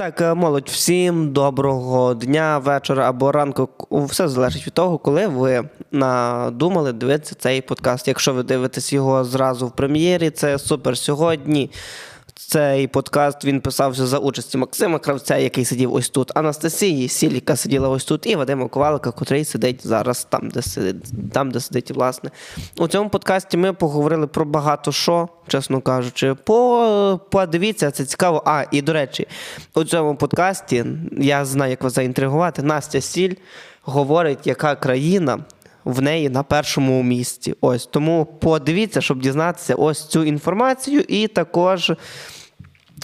Так, е, молодь, всім доброго дня, вечора або ранку. Все залежить від того, коли ви надумали дивитися цей подкаст. Якщо ви дивитесь його зразу в прем'єрі, це супер сьогодні. Цей подкаст він писався за участі Максима Кравця, який сидів ось тут, Анастасії Сіль, яка сиділа ось тут, і Вадима Ковалика, котрий сидить зараз там, де сидить, там, де сидить, власне. У цьому подкасті ми поговорили про багато що, чесно кажучи. По, подивіться, це цікаво. А, і до речі, у цьому подкасті я знаю, як вас заінтригувати. Настя Сіль говорить, яка країна в неї на першому місці. Ось тому подивіться, щоб дізнатися ось цю інформацію, і також.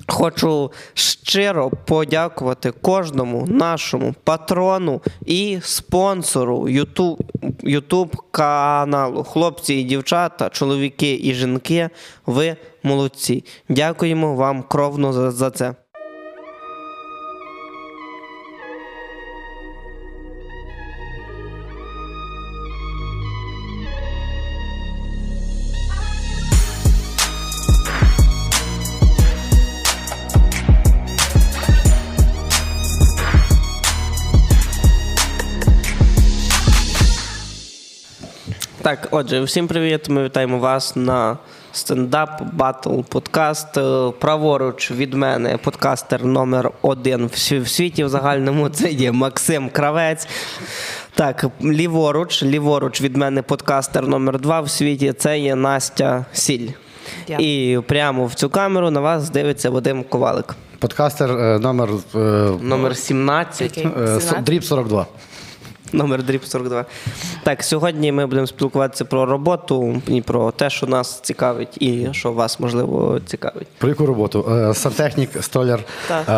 Хочу щиро подякувати кожному нашому патрону і спонсору YouTube, YouTube каналу. Хлопці і дівчата, чоловіки і жінки. Ви молодці. Дякуємо вам кровно за, за це. Так, отже, всім привіт. Ми вітаємо вас на Stand Up Battle подкаст. Е, Праворуч від мене подкастер номер один в світі в загальному. Це є Максим Кравець. Так, ліворуч, ліворуч від мене подкастер номер два в світі. Це є Настя Сіль. Дякую. І прямо в цю камеру на вас дивиться Вадим Ковалик. Подкастер е, номер е, Номер 17. Який? е, 17? дріб 42. Номер дріб 42. Так, сьогодні ми будемо спілкуватися про роботу і про те, що нас цікавить, і що вас можливо цікавить. Про яку роботу? Е, Сантехнік, столяр, Так.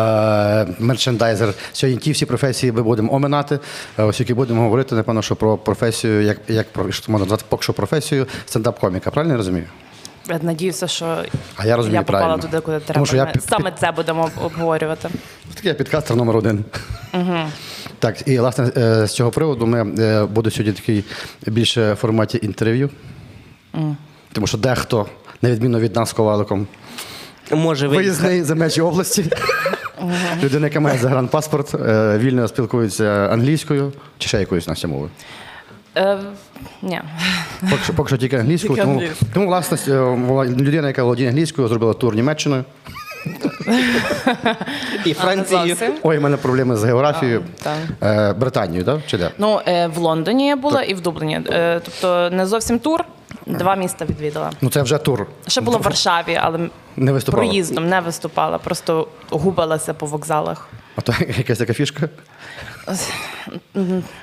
е, мерчендайзер. Сьогодні ті всі професії ми будемо оминати. Е, Ось які будемо говорити, напевно, що про професію, як, як про що можна назвати поки що професію стендап-коміка. Правильно я розумію? Я надіюся, що А я розумію я попала правильно. туди, куди треба. Тому що я Ми під- Саме це будемо об- обговорювати. Такий підкастер номер один. Так, і власне е, з цього приводу ми е, буде сьогодні такий більше в форматі інтерв'ю. Тому що дехто, на відміну від нас з коваликом, Може, ви виїзний за межі області. Людина, яка має загранпаспорт, е, вільно спілкується англійською чи ще якоюсь Настя мовою. Е, ні. Поки що, поки що тільки англійською. Тільки Тому, англійською. тому, власне, е, людина, яка володіє англійською, зробила тур Німеччиною. і Францію. Зовсім. Ой, у мене проблеми з географією. так. Е, Британією, так? Чи де? Ну, е, в Лондоні я була і в Дубліні. Е, тобто не зовсім тур, два міста відвідала. Ну це вже тур. Ще була в Варшаві, але Не виступала. проїздом не виступала, просто губилася по вокзалах. А то якась така фішка.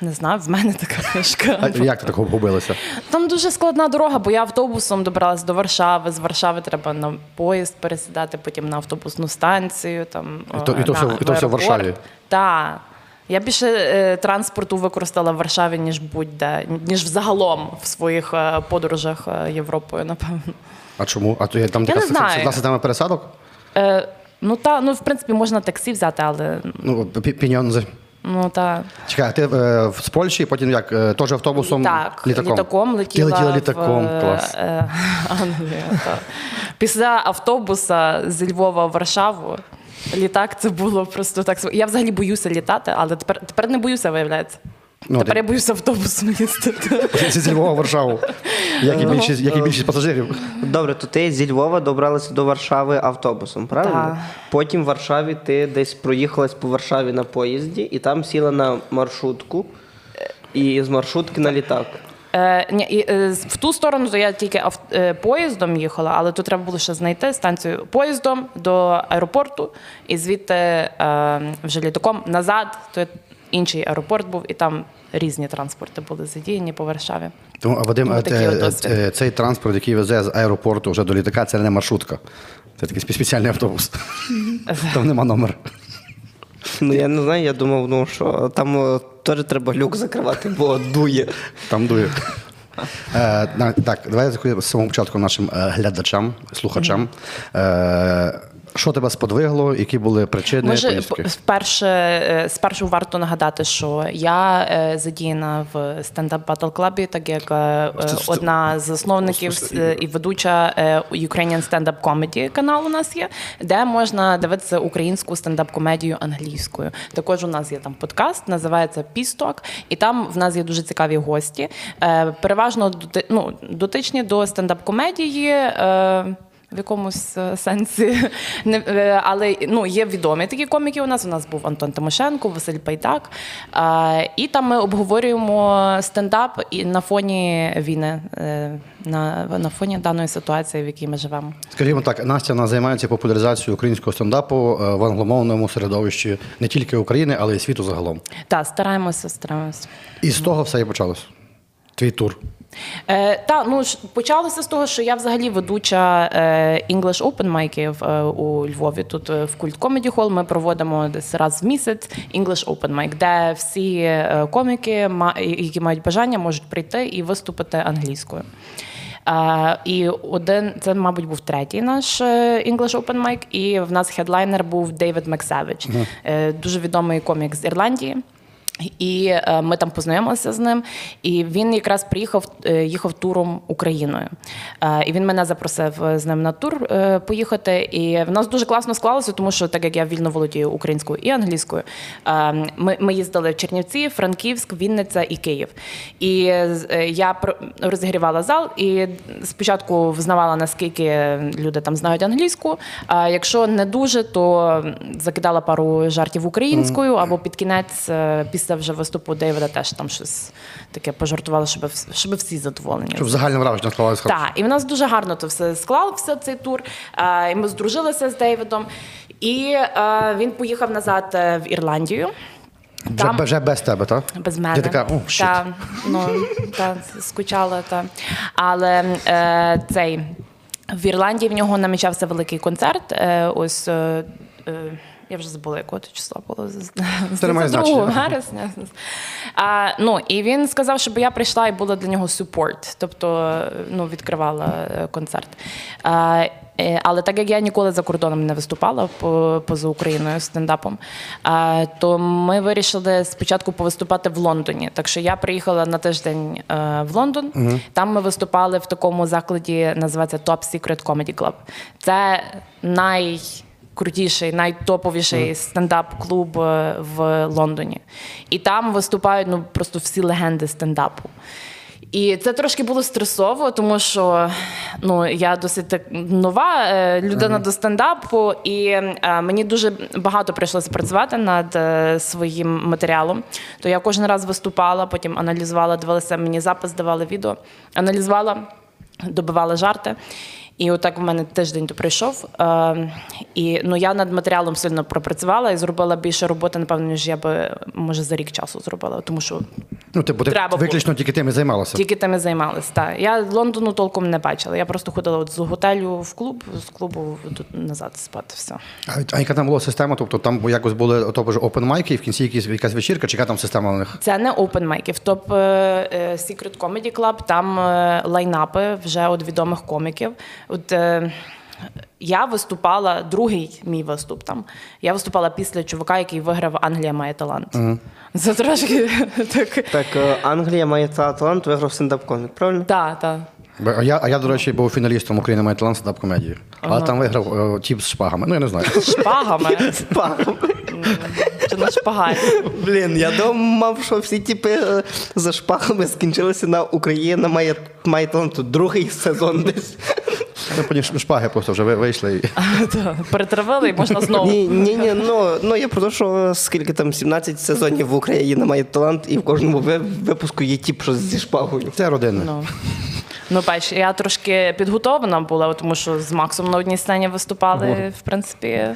Не знаю, в мене така фішка. А як ти так губилася? Там дуже складна дорога, бо я автобусом добралась до Варшави. З Варшави треба на поїзд пересідати, потім на автобусну станцію. Там, І то- і то на все- і то все в Варшаві? Так. Я більше е, транспорту використала в Варшаві, ніж будь-де, ніж взагалом в своїх е, подорожах е, Європою, напевно. А чому? А то є там Я така не знаю. система пересадок? Е, ну та ну в принципі можна таксі взяти, але Ну, пі- піньонзи. Ну так. Чекай, а ти е, з Польщі, потім як? Е, теж автобусом? так, літаком? літаком летіла. Ти летіла в, літаком, е, клас. е, Англію, так. Після автобуса зі Львова в Варшаву. Літак це було просто так. Я взагалі боюся літати, але тепер, тепер не боюся, виявляється. Ну, тепер ти- я боюся автобусом їздити. Зі зі Львова в Варшаву. Як і більшість, як і більшість пасажирів. Добре, то ти зі Львова добралася до Варшави автобусом, правильно? Так. Потім в Варшаві ти десь проїхалась по Варшаві на поїзді і там сіла на маршрутку, і з маршрутки на літак. Е, ні, і, е, в ту сторону то я тільки ав, е, поїздом їхала, але тут треба було ще знайти станцію поїздом до аеропорту, і звідти е, вже літаком назад, то інший аеропорт був, і там різні транспорти були задіяні по Варшаві. Тому, а Вадим, Ну, а те- досвід. е, цей транспорт, який везе з аеропорту вже до літака, це не маршрутка. Це такий спеціальний автобус. Там нема номера. Ну я не знаю, я думав, ну що там е, теж треба люк закривати, бо дує. Там дує. Е, так, давай я з самого початку нашим е, глядачам, слухачам. Е, Що тебе сподвигло, які були причини Може, поїздки? вперше, е, спершу варто нагадати, що я е, задіяна в стендап Battle Club, так як е, одна з засновників е, і ведуча Ukrainian Stand-Up Comedy канал у нас є, де можна дивитися українську стендап-комедію англійською. Також у нас є там подкаст, називається Пісток, і там в нас є дуже цікаві гості. Переважно ну, дотичні до стендап-комедії. В якомусь е, сенсі. Е, але ну, є відомі такі коміки у нас. У нас був Антон Тимошенко, Василь Пайдак. Е, і там ми обговорюємо стендап на фоні війни, на, на фоні даної ситуації, в якій ми живемо. Скажімо так, Настя вона займається популяризацією українського стендапу в англомовному середовищі не тільки України, але й світу загалом. Так, стараємося, стараємося. І з того все і почалось. Твій тур. Е, та ну ж почалося з того, що я взагалі ведуча е, English Open майків е, у Львові. Тут е, в Культ Comedy Hall ми проводимо десь раз в місяць English Open Mic, де всі е, коміки, ма- які мають бажання, можуть прийти і виступити англійською. Е, і один, це, мабуть, був третій наш е, English Open Mic, і в нас хедлайнер був Дейвід Максевич, е, дуже відомий комік з Ірландії. І е, ми там познайомилися з ним, і він якраз приїхав, е, їхав туром Україною. Е, і він мене запросив з ним на тур поїхати. І в нас дуже класно склалося, тому що так як я вільно володію українською і англійською, ми, ми їздили в Чернівці, Франківськ, Вінниця і Київ. І я розігрівала зал і спочатку взнавала, наскільки люди там знають англійську. А якщо не дуже, то закидала пару жартів українською, або під кінець, е, після вже виступу Дейвіда, теж там щось таке пожартувала, щоб, щоб всі задоволені. Щоб загальне враження склалося. Так, і в нас дуже гарно то все склався цей тур. І ми здружилися з Дейвідом. І він поїхав назад е, в Ірландію. Вже, Там- вже без тебе, так? без мене. Ти така, о, щит. та, ну, та, скучала. Та. Але е, цей, в Ірландії в нього намічався великий концерт. Е, ось, е, е, я вже забула, якого то числа було. Це не 2 значення. вересня. А, ну, і він сказав, щоб я прийшла і була для нього супорт, тобто ну, відкривала е, концерт. А, е, але так як я ніколи за кордоном не виступала по- поза Україною стендапом, а, то ми вирішили спочатку повиступати в Лондоні. Так що я приїхала на тиждень е, в Лондон. Там ми виступали в такому закладі, називається Top Secret Comedy Club. Це най крутіший, найтоповіший стендап-клуб е, в Лондоні. І там виступають ну, просто всі легенди стендапу. І це трошки було стресово, тому що ну, я досить так нова е, людина до стендапу, і е, мені дуже багато прийшлося працювати над е, своїм матеріалом. То я кожен раз виступала, потім аналізувала, дивилася, мені запис давали відео, аналізувала, добивала жарти. І отак в мене тиждень то прийшов. Е, і ну, я над матеріалом сильно пропрацювала і зробила більше роботи, напевно, ніж я би може за рік часу зробила. Тому що Ну, типу, ти Треба було. виключно тільки тим і займалася. тільки тим і займалась. Так. Я Лондону толком не бачила. Я просто ходила от з готелю в клуб, з клубу тут назад спати. Все. А, а яка там була система? Тобто там якось були ото ж open майки, і в кінці якісь, якась вечірка, чи яка там система у них? Це не open майки. В топ е, е, Secret Comedy Club там е, лайнапи вже від відомих коміків. От е, я виступала, другий мій виступ там. Я виступала після чувака, який виграв Англія має талант. Це трошки так. Так, е, Англія має та- талант, виграв стендап-комік, правильно? Так, так. А я, а я, до речі, був фіналістом України має талант стендап комедії. Але там виграв е, тіп з шпагами. Ну, я не знаю. Шпагами Пам. чи на шпагаті. Блін, я думав, що всі типи е, за шпагами скінчилися на Україна має, має талант. Другий сезон десь. Ну, потім шпаги просто вже вийшли. І... Перетравили і можна знову. Ні, ні, ні, ну, ну я про те, що скільки там 17 сезонів в Україні має талант, і в кожному випуску є тіп, що зі шпагою. Це родинне. Ну. Ну, бач, я трошки підготовлена була, тому що з Максом на одній сцені виступали, в принципі.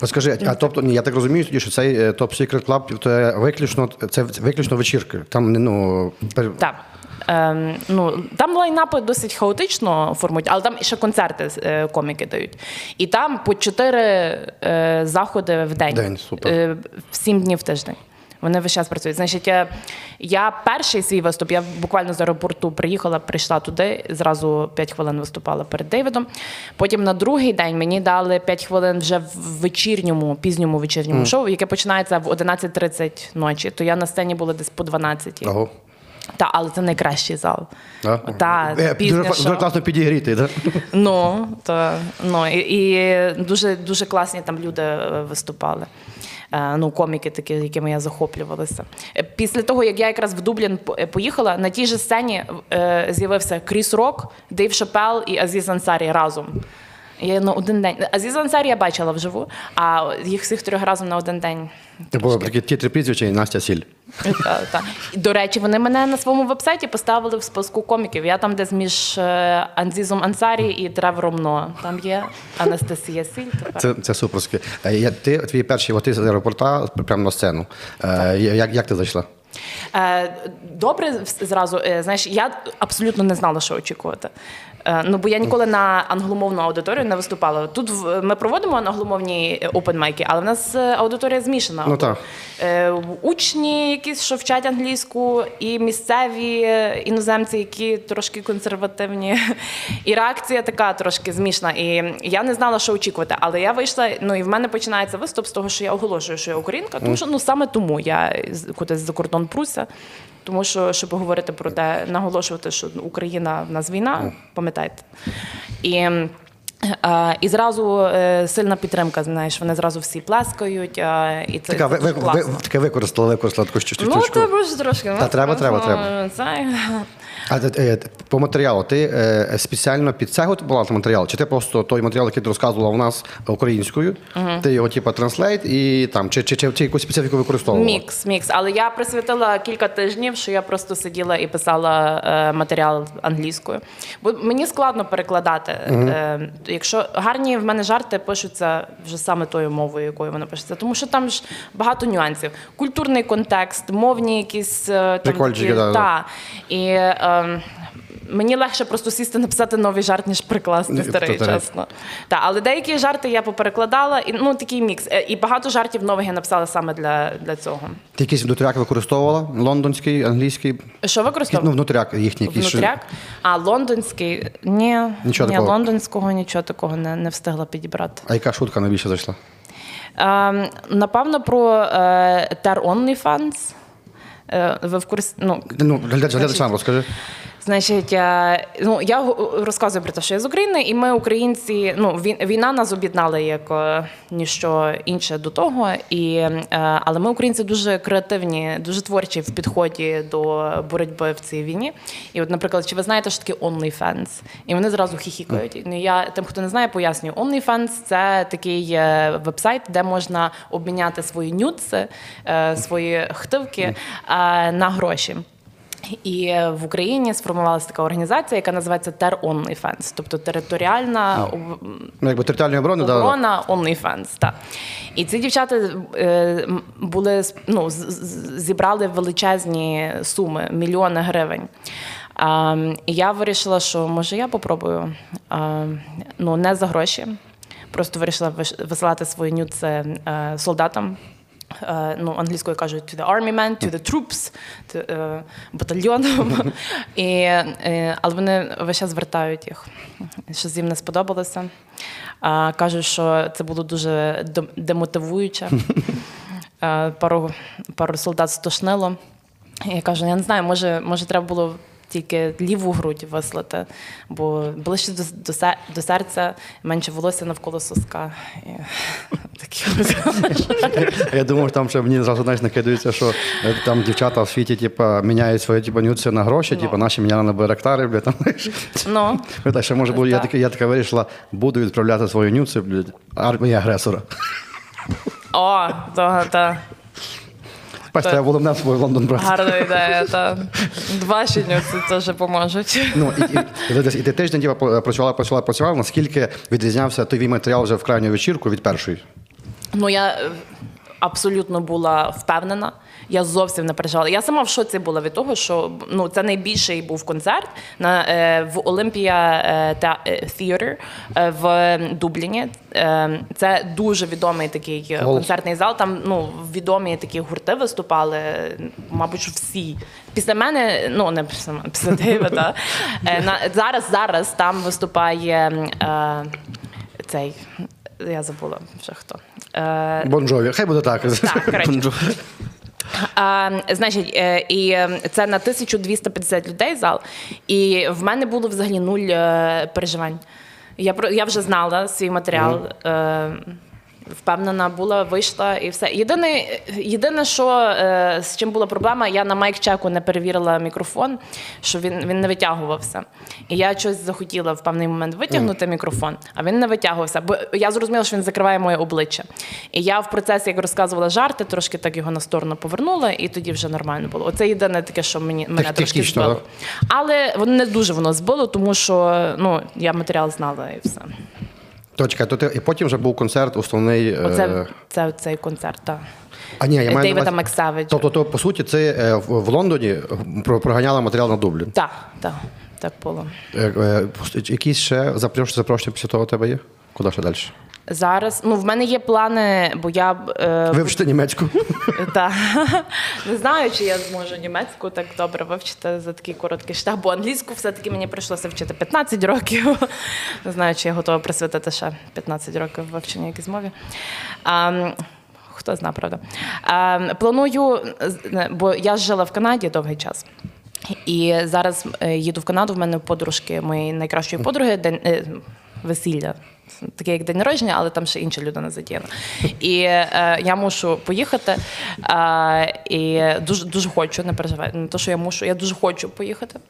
Розкажи, а тобто, ні, я так розумію, тоді, що цей е, Top Secret Club це виключно, це виключно вечірки. Там ну, пер- Так. Ем, ну, там лайнапи досить хаотично формують, але там ще концерти е, коміки дають. І там по чотири е, заходи в день. День, супер. Е, в сім днів в тиждень. Вони весь час працюють. Значить, я, я перший свій виступ, я буквально з аеропорту приїхала, прийшла туди, зразу 5 хвилин виступала перед Дейвідом. Потім на другий день мені дали 5 хвилин вже в вечірньому, пізньому вечірньому шоу, яке починається в 11.30 ночі. То я на сцені була десь по 12. Ого. Та, але це найкращий зал. Да? Та, Е, пізне дуже, дуже класно підігріти, да? Ну, то, ну і, і дуже, дуже класні там люди е, виступали. Е, Ну, коміки такі, якими я захоплювалася. Е, Після того, як я якраз в Дублін е, поїхала, на тій же сцені з'явився Кріс Рок, Дейв Шапел і Азіз Ансарі разом. Я на один день. Азіз Ансарі я бачила вживу, а їх всіх трьох разом на один день. Типу, такі ті прізвища і Настя Сіль. Та, та. До речі, вони мене на своєму вебсайті поставили в списку коміків. Я там десь між е, Анзізом Ансарі і Тревором Но. Там є Анастасія Сіль. тепер. Це, це суперське. Я- Ти, твій перший, от з аеропорта прямо на сцену. Е, Як, як ти зайшла? Е, Добре, зразу е, знаєш, я абсолютно не знала, що очікувати. Е, Ну, бо я ніколи на англомовну аудиторію не виступала. Тут ми проводимо англомовні опенмайки, але в нас е, аудиторія змішана. Ну, так. Е, Учні, якісь, що вчать англійську, і місцеві іноземці, які трошки консервативні. І реакція така трошки змішна. І я не знала, що очікувати. Але я вийшла, ну і в мене починається виступ з того, що я оголошую, що я українка, тому що ну саме тому я кудись за кордон пруся. Тому що, щоб говорити про те, наголошувати, що Україна в нас війна, пам'ятайте. І, а, і зразу е, сильна підтримка, знаєш, вони зразу всі плескають. А, І це, Така, це ви, ви, ви, таке використала, використала таку щ- Ну, це треба трошки. Та треба, треба, треба. Це... А е, е, по матеріалу, ти е, спеціально під це готувала матеріал? Чи ти просто той матеріал, який ти розказувала у нас українською, ти його типу translate і там, чи, чи, чи, чи якусь специфіку використовувала? Мікс, мікс. Але я присвятила кілька тижнів, що я просто сиділа і писала матеріал англійською. Бо мені складно перекладати. Е, якщо гарні в мене жарти пишуться вже саме тою мовою, якою вони пишуться. Тому що там ж багато нюансів. Культурний контекст, мовні якісь там Прикольчики, да, да. та. І е, мені легше просто сісти написати новий жарт, ніж прикласти старий, чесно. Так, але деякі жарти я поперекладала, і ну такий мікс. Е, І багато жартів нових я написала саме для, для цього. Ти якийсь внутряк використовувала? Лондонський, англійський? Що Ну, внутряк їхній якийсь. Внутряк? А лондонський ні, Нічого ні такого? лондонського нічого такого не, не встигла підібрати. А яка шутка найбільше зайшла? Ем, напевно, про е, Ter OnlyFans. Е, ви в курсі? Ну, Ну, глядач, глядачам розкажи. Значить, е, ну я розказую про те, що я з України, і ми, українці, ну війна нас об'єднала як е, ніщо інше до того. І, е, але ми, українці, дуже креативні, дуже творчі в підході до боротьби в цій війні. І, от, наприклад, чи ви знаєте, що таке OnlyFans? І вони зразу хіхікають. Ну я тим, хто не знає, пояснюю. OnlyFans – це такий вебсайт, де можна обміняти свої нюци, е, свої хтивки на гроші. І е, в Україні сформувалася така організація, яка називається Ter OnlyFans, тобто територіальна Ну, якби територіальної оборони, да, да. оборона OnlyFans. Так. І ці дівчата е, були ну, зібрали величезні суми, мільйони гривень. А, і я вирішила, що може я попробую а, ну, не за гроші. Просто вирішила висилати свої нюци е, солдатам. Е, ну, англійською кажуть to the army men, to the troops, to, е, батальйонам. І, е, але вони весь час звертають їх. Щось їм не сподобалося. А, кажуть, що це було дуже дем- демотивуюче. Е, пару, пару солдат стошнило. Я кажу, я не знаю, може, може треба було тільки ліву грудь вислати, бо ближче до, до, серця, менше волосся навколо соска. І. Я думав, там ще мені зразу знаєш, накидується, що е, там дівчата в світі типа, міняють свої типа, нюци на гроші, типа, наші міняли на байрактари, бля, там. Ну, Ну, ще може було, я Так. така, я така вирішила, буду відправляти свої нюци, блядь, армії агресора. о, то, то, Бачите, я головне в свій Лондон брати. гарна ідея. Та. Два щодня це теж поможуть. Ну, і, і, і, і ти тиждень діва працювала, працювала, працювала, наскільки відрізнявся той твій матеріал вже в крайню вечірку від першої? Ну, я абсолютно була впевнена. Я зовсім не переживала. Я сама в шоці була від того, що ну це найбільший був концерт на е, в Олімпія е, та е, Theater в Дубліні. Це дуже відомий такий концертний зал. Там ну відомі такі гурти виступали, мабуть, всі. Після мене, ну не після мене, після Дейвіда. Е, на зараз зараз там виступає цей. Я забула вже хто. Е, Бонжові, хай буде так. так, коротше. А, значить, е, і це на 1250 людей зал. І в мене було взагалі нуль е, переживань. Я про я вже знала свій матеріал. Е, Впевнена була, вийшла і все. Єдине, єдине, що е, з чим була проблема, я на майк-чеку не перевірила мікрофон, що він, він не витягувався. І я щось захотіла в певний момент витягнути мікрофон, а він не витягувався. Бо я зрозуміла, що він закриває моє обличчя. І я в процесі, як розказувала жарти, трошки так його на сторону повернула, і тоді вже нормально було. Оце єдине таке, що мені мене трошки технічно, збило. Але воно не дуже воно збило, тому що ну я матеріал знала і все. Точка, то ти, і потім вже був концерт основний. е, Оце це цей концерт. Так. А ні, я маю на Дейвіда Максавича. Тобто, то, по суті, це е, в, Лондоні проганяла матеріал на Дублін. Так, так, так було. Е, е, якісь ще запрошення після того у тебе є? Куди ще далі? Зараз ну в мене є плани, бо я е, Вивчити німецьку. та, не знаю, чи я зможу німецьку так добре вивчити за такий короткий шлях, бо англійську все-таки мені прийшлося вчити 15 років. Не знаю, чи я готова присвятити ще 15 років вивченню якійсь мові. А, хто знає, правда. А, планую, бо я жила в Канаді довгий час. І зараз е, їду в Канаду. В мене подружки моєї найкращої подруги, день е, весілля. Таке як день народження, але там ще інша людина задіяна. І е, я мушу поїхати. Е, і дуже дуже хочу, не переживай. Не те, що я мушу, я дуже хочу поїхати.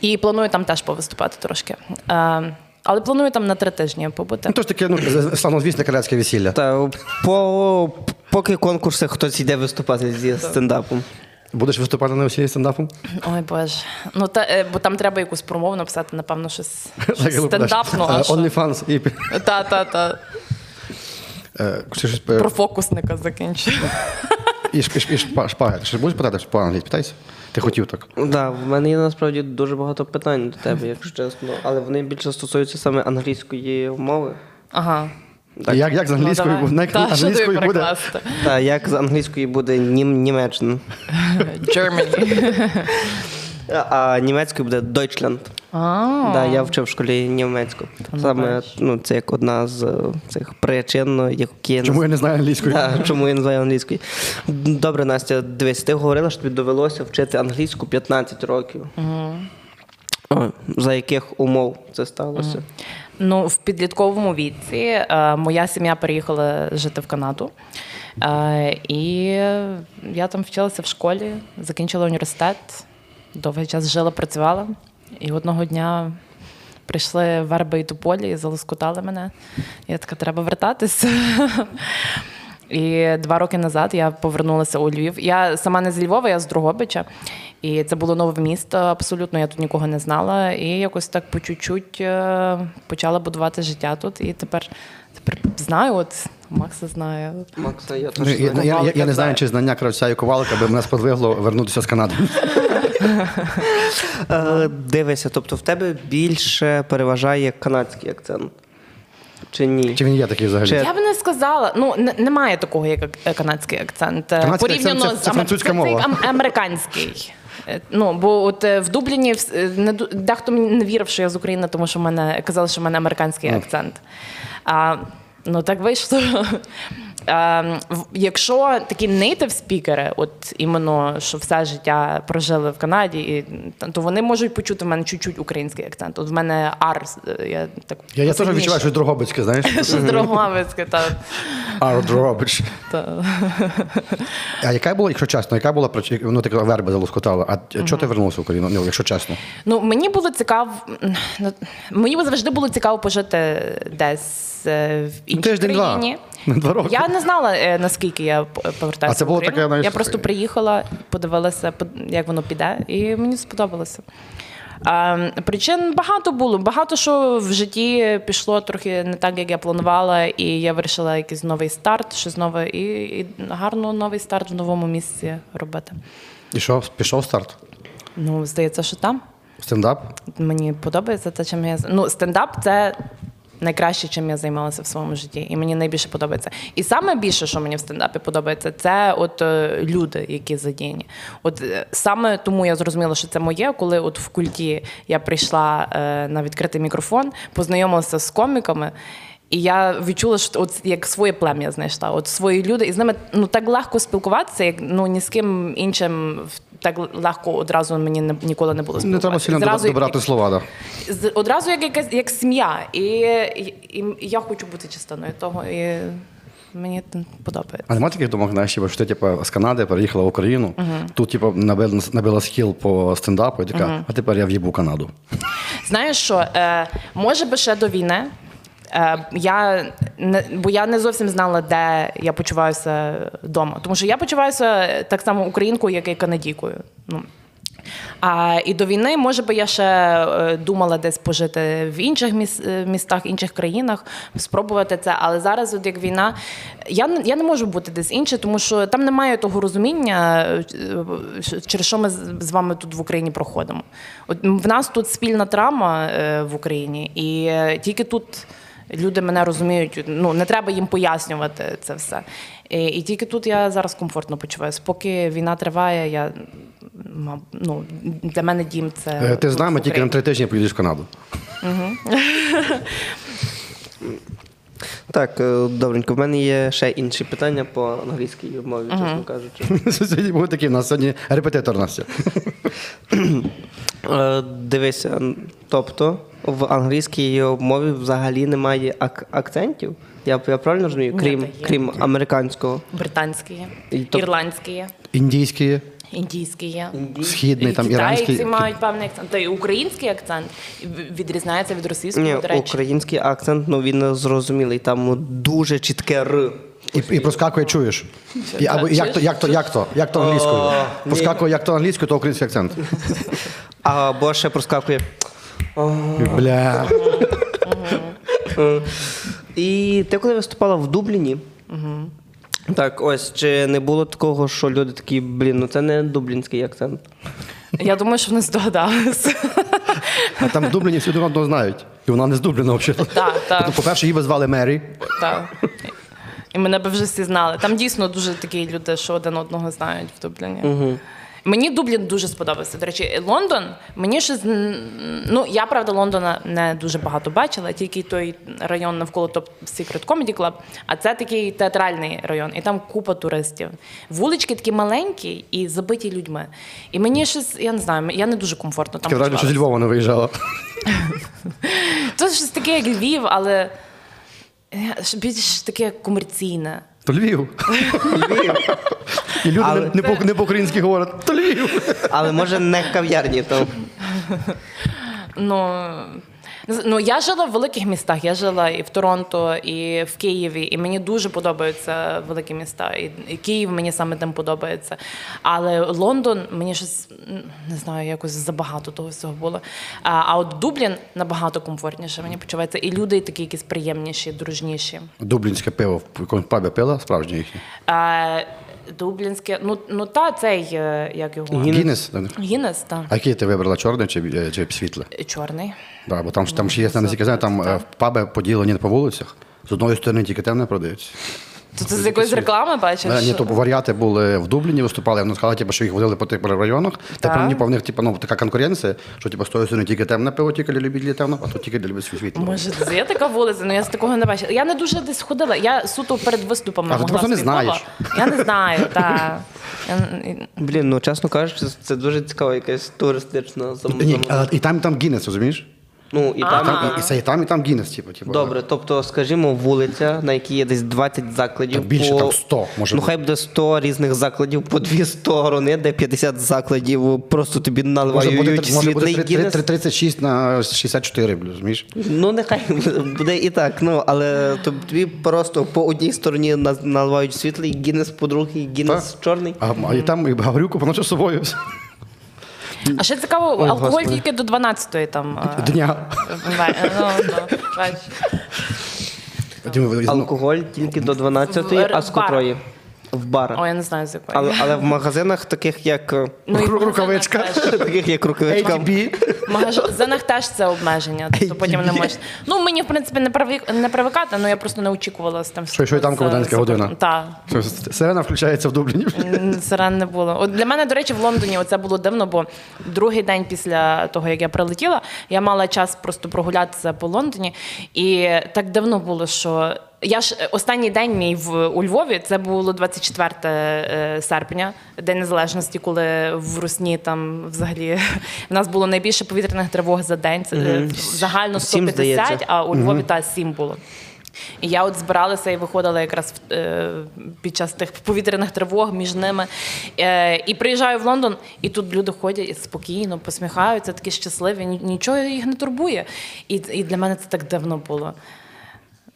І планую там теж повиступати трошки. Е, але планую там на три тижні побути. Ну, то ж таке, ну, славнозвісне калецьке весілля. Та по поки конкурси хтось йде виступати зі стендапом. Будеш виступати на весіллі стендапом? Ой Боже. Ну та е, бо там треба якусь промову написати, напевно, щось, щось Так, стендапну. е? OnlyFans і Та, та, та. е, щось, Про фокусника закінчую. і, ш- і, ш- і шпа- шпаги. Ти ще будеш питати по англійськи? Питайся. Ти хотів так. Да, в мене є насправді дуже багато питань до тебе, якщо чесно. Але вони більше стосуються саме англійської мови. Ага. Як, як з англійською ну, буде? давай. Як Та, англійською буде? Та як з англійської буде нім, Німеччина, Germany. а, німецькою буде Deutschland. Да, я вчив в школі німецьку. Саме ну, це як одна з е, цих причин, які Чому я не знаю англійської? Да, чому я не знаю англійської. Добре, Настя, дивись, ти говорила, що тобі довелося вчити англійську 15 років. О, за яких умов це сталося? Ну, в підлітковому віці е, моя сім'я переїхала жити в Канаду. Е, і я там вчилася в школі, закінчила університет, довгий час жила, працювала. І одного дня прийшли верби і тополі і залоскотали мене. Я така, треба вертатися. І два роки назад я повернулася у Львів. Я сама не з Львова, я з Другобича. І це було нове місто, абсолютно. Я тут нікого не знала. І якось так по чуть-чуть е, почала будувати життя тут. І тепер, тепер знаю, от Макса знає. Макса, я Ну, теж Я, знаю. я, я, я не знаю, знаю. чи знання кравця і ковалика би мене сподвигло вернутися з Канади. Е, Дивися, тобто в тебе більше переважає канадський акцент. Чи ні? Чи він є такий взагалі? Чи- Я б не сказала, ну не- немає такого, як канадський акцент. Е, Канадський Порівняно акцент це- це ам- французька це, мова. ам- американський. Е, Ну, бо от е, в Дубліні е, не дехто мені не вірив, що я з України, тому що в мене казали, що в мене американський акцент. А, ну так вийшло. А, якщо такі нейтив спікери, от іменно що все життя прожили в Канаді, і, то вони можуть почути в мене чуть-чуть український акцент. От в мене ар, е, я так Я, я теж відчуваю щось Дрогобицьке, знаєш? Щось Дрогобицьке, так. Ар Дрогобич. А яка була, якщо чесно, яка була ну така верба залоскотала, а чого ти вернувся в Україну, ну, якщо чесно? Ну, мені було цікаво, ну, мені завжди було цікаво пожити десь е, в іншій країні. Два роки. Я не знала, е, наскільки я повертаюся. А це в було Україну. таке, знаєш, Я просто приїхала, подивилася, як воно піде, і мені сподобалося. Ем, причин багато було. Багато що в житті пішло трохи не так, як я планувала, і я вирішила якийсь новий старт, щось нове, і, і гарно новий старт в новому місці робити. І що, пішов старт? Ну, здається, що там. Стендап? Мені подобається те, чим я ну, стендап це. Найкраще, чим я займалася в своєму житті, і мені найбільше подобається. І саме більше, що мені в стендапі подобається, це от е, люди, які задіяні. От е, саме тому я зрозуміла, що це моє, коли от в культі я прийшла е, на відкритий мікрофон, познайомилася з коміками. І я відчула, що от як своє плем'я знайшла, от свої люди, і з ними ну так легко спілкуватися, як ну ні з ким іншим так легко одразу мені не, ніколи не було Не треба сильно Зразу як- слова, да. одразу як якась як сім'я. І, і, і я хочу бути частиною того. І мені подобається. А немає таких думок, знаєш, типу, що ти типу, з Канади переїхала в Україну, тут типу, набила, набила скіл по стендапу, і така, а тепер я в'їбу Канаду. Знаєш що, е, може би ще до війни. Е, я не, бо я не зовсім знала, де я почуваюся вдома. Тому що я почуваюся так само українкою, як і канадійкою. Ну. А, і до війни, може би, я ще е, думала десь пожити в інших е, містах, інших країнах, спробувати це. Але зараз, от як війна, я, я не можу бути десь інше, тому що там немає того розуміння, через що ми з вами тут в Україні проходимо. От в нас тут спільна травма е, в Україні, і тільки тут. Люди мене розуміють, ну не треба їм пояснювати це все. І, і тільки тут я зараз комфортно почуваюся. Поки війна триває, я ну, для мене дім це. Е, Ти з нами тільки на три тижні поїдеш в Канаду. Так, е, добренько. В мене є ще інші питання по англійській мові, чесно кажучи. Сьогодні був такий, у нас сьогодні репетитор Настя. Е, Дивися, тобто в англійській мові взагалі немає ак- акцентів. Я, я правильно розумію? Крім, є. крім американського. Британські є, І то- ірландські є, Індійські є, індійські є. східний, І там китайці іранський. мають певний акцент. Та й український акцент відрізняється від російського, Ні, до речі. український акцент, ну він зрозумілий. Там дуже чітке р. І, і проскакує, чуєш. І, або, як, то, як, то, як то? Як то англійською? Проскакує як то англійською, то український акцент. Або ще проскакує. Бля. І ти коли виступала в Дубліні? Так, ось чи не було такого, що люди такі, блін, ну це не дублінський акцент. Я думаю, що вони здогадалися. А там в Дубліні всі один одного знають. І вона не з Дубліна взагалі. Так, так. Ну, По-перше, її би звали Мері. Так. І мене би вже всі знали. Там дійсно дуже такі люди, що один одного знають в Дубліні. Мені Дублін дуже сподобався. До речі, Лондон, мені ще ну я правда Лондона не дуже багато бачила, тільки той район навколо Top Secret Comedy Club, а це такий театральний район, і там купа туристів. Вулички такі маленькі і забиті людьми. І мені щось, я не знаю, я не дуже комфортно там. Враження, що з. Львова не виїжджала. Це щось таке, як Львів, але е, більш таке комерційне. То Львів. І люди Але- не, не, по, не по-українськи говорять, то Львів. Але може не кав'ярні то. Ну, ну я жила в великих містах. Я жила і в Торонто, і в Києві, і мені дуже подобаються великі міста. І, і Київ мені саме тим подобається. Але Лондон мені щось не знаю, якось забагато того всього було. А, а от Дублін набагато комфортніше. Мені почувається. І люди такі якісь приємніші, дружніші. Дублінське пиво в якомусь пабі пила, справжнє їхнє. Дублінське, ну, ну та цей, е, як його? Гіннес. Гіннес. Гіннес, так. А який ти вибрала, чорний чи, е, чи світле? Чорний. Да, бо там, ж- там ж є, там е, паби поділені по вулицях. З одної сторони тільки темне продається. То ти з якоїсь реклами бачиш? Е, Ні, то варіати були в Дубліні, виступали, вони сказали, типу, що їх возили по тих районах. Тепер ніби в них типу, ну, така конкуренція, що типу, з тої сторони тільки темне пиво, тільки для любителів темного, а тут тільки для любителів світлого. Може, це є така вулиця, але я з такого не бачила. Я не дуже десь ходила. Я суто перед виступами. А, ти могла просто не знаєш. Я не знаю, так. Блін, ну чесно кажучи, це дуже цікава якась туристична зам... Ні, зам- а, і там, там Гіннес, розумієш? Ну і там. Там, і, і, це і там, і там Гіннес, типу. типу Добре, тобто, скажімо, вулиця, на якій є десь 20 закладів. Та більше, по... там 100 може Ну бути. хай буде 100 різних закладів по дві сторони, де 50 закладів просто тобі Може наливають бути, може світлий бути три- Гіннес. три- 36 на 64, розумієш? Ну, нехай буде і так. Ну, але тобі просто по одній стороні на- наливають світлий Гіннес, по другій Гіннес чорний. А, а і там і Гаврюку поночі з собою. А ще цікаво, Ой, алкоголь Господи. тільки до 12-ї там. е, Дня. ве- ну, ну. Алкоголь тільки до 12-ї, В- а в з барах. котрої? В барах. Ой, я не знаю, з якої. Але, але в магазинах, таких як е, Ну, і в Рукавичка. теж. таких як рукавичка. ATB. В магазинах теж це обмеження. Тобто потім не можеш. Ну, мені, в принципі, не привик не привикати, але я просто не очікувала з тим. Що- що і там комендантська година. Так. Що, Сирена включається в Дубліні. Сирен не було. От для мене, до речі, в Лондоні це було дивно, бо другий день після того, як я прилетіла, я мала час просто прогулятися по Лондоні. І так давно було, що я ж е, останній день мій в у Львові, це було 24 е, серпня, День Незалежності, коли в Русні там взагалі в нас було найбільше повітряних тривог за день. Це е, загально 150, здається. а у Львові та 7 було. І я от збиралася і виходила якраз під час тих повітряних тривог між ними. І приїжджаю в Лондон, і тут люди ходять і спокійно, посміхаються, такі щасливі, нічого їх не турбує. І, і для мене це так давно було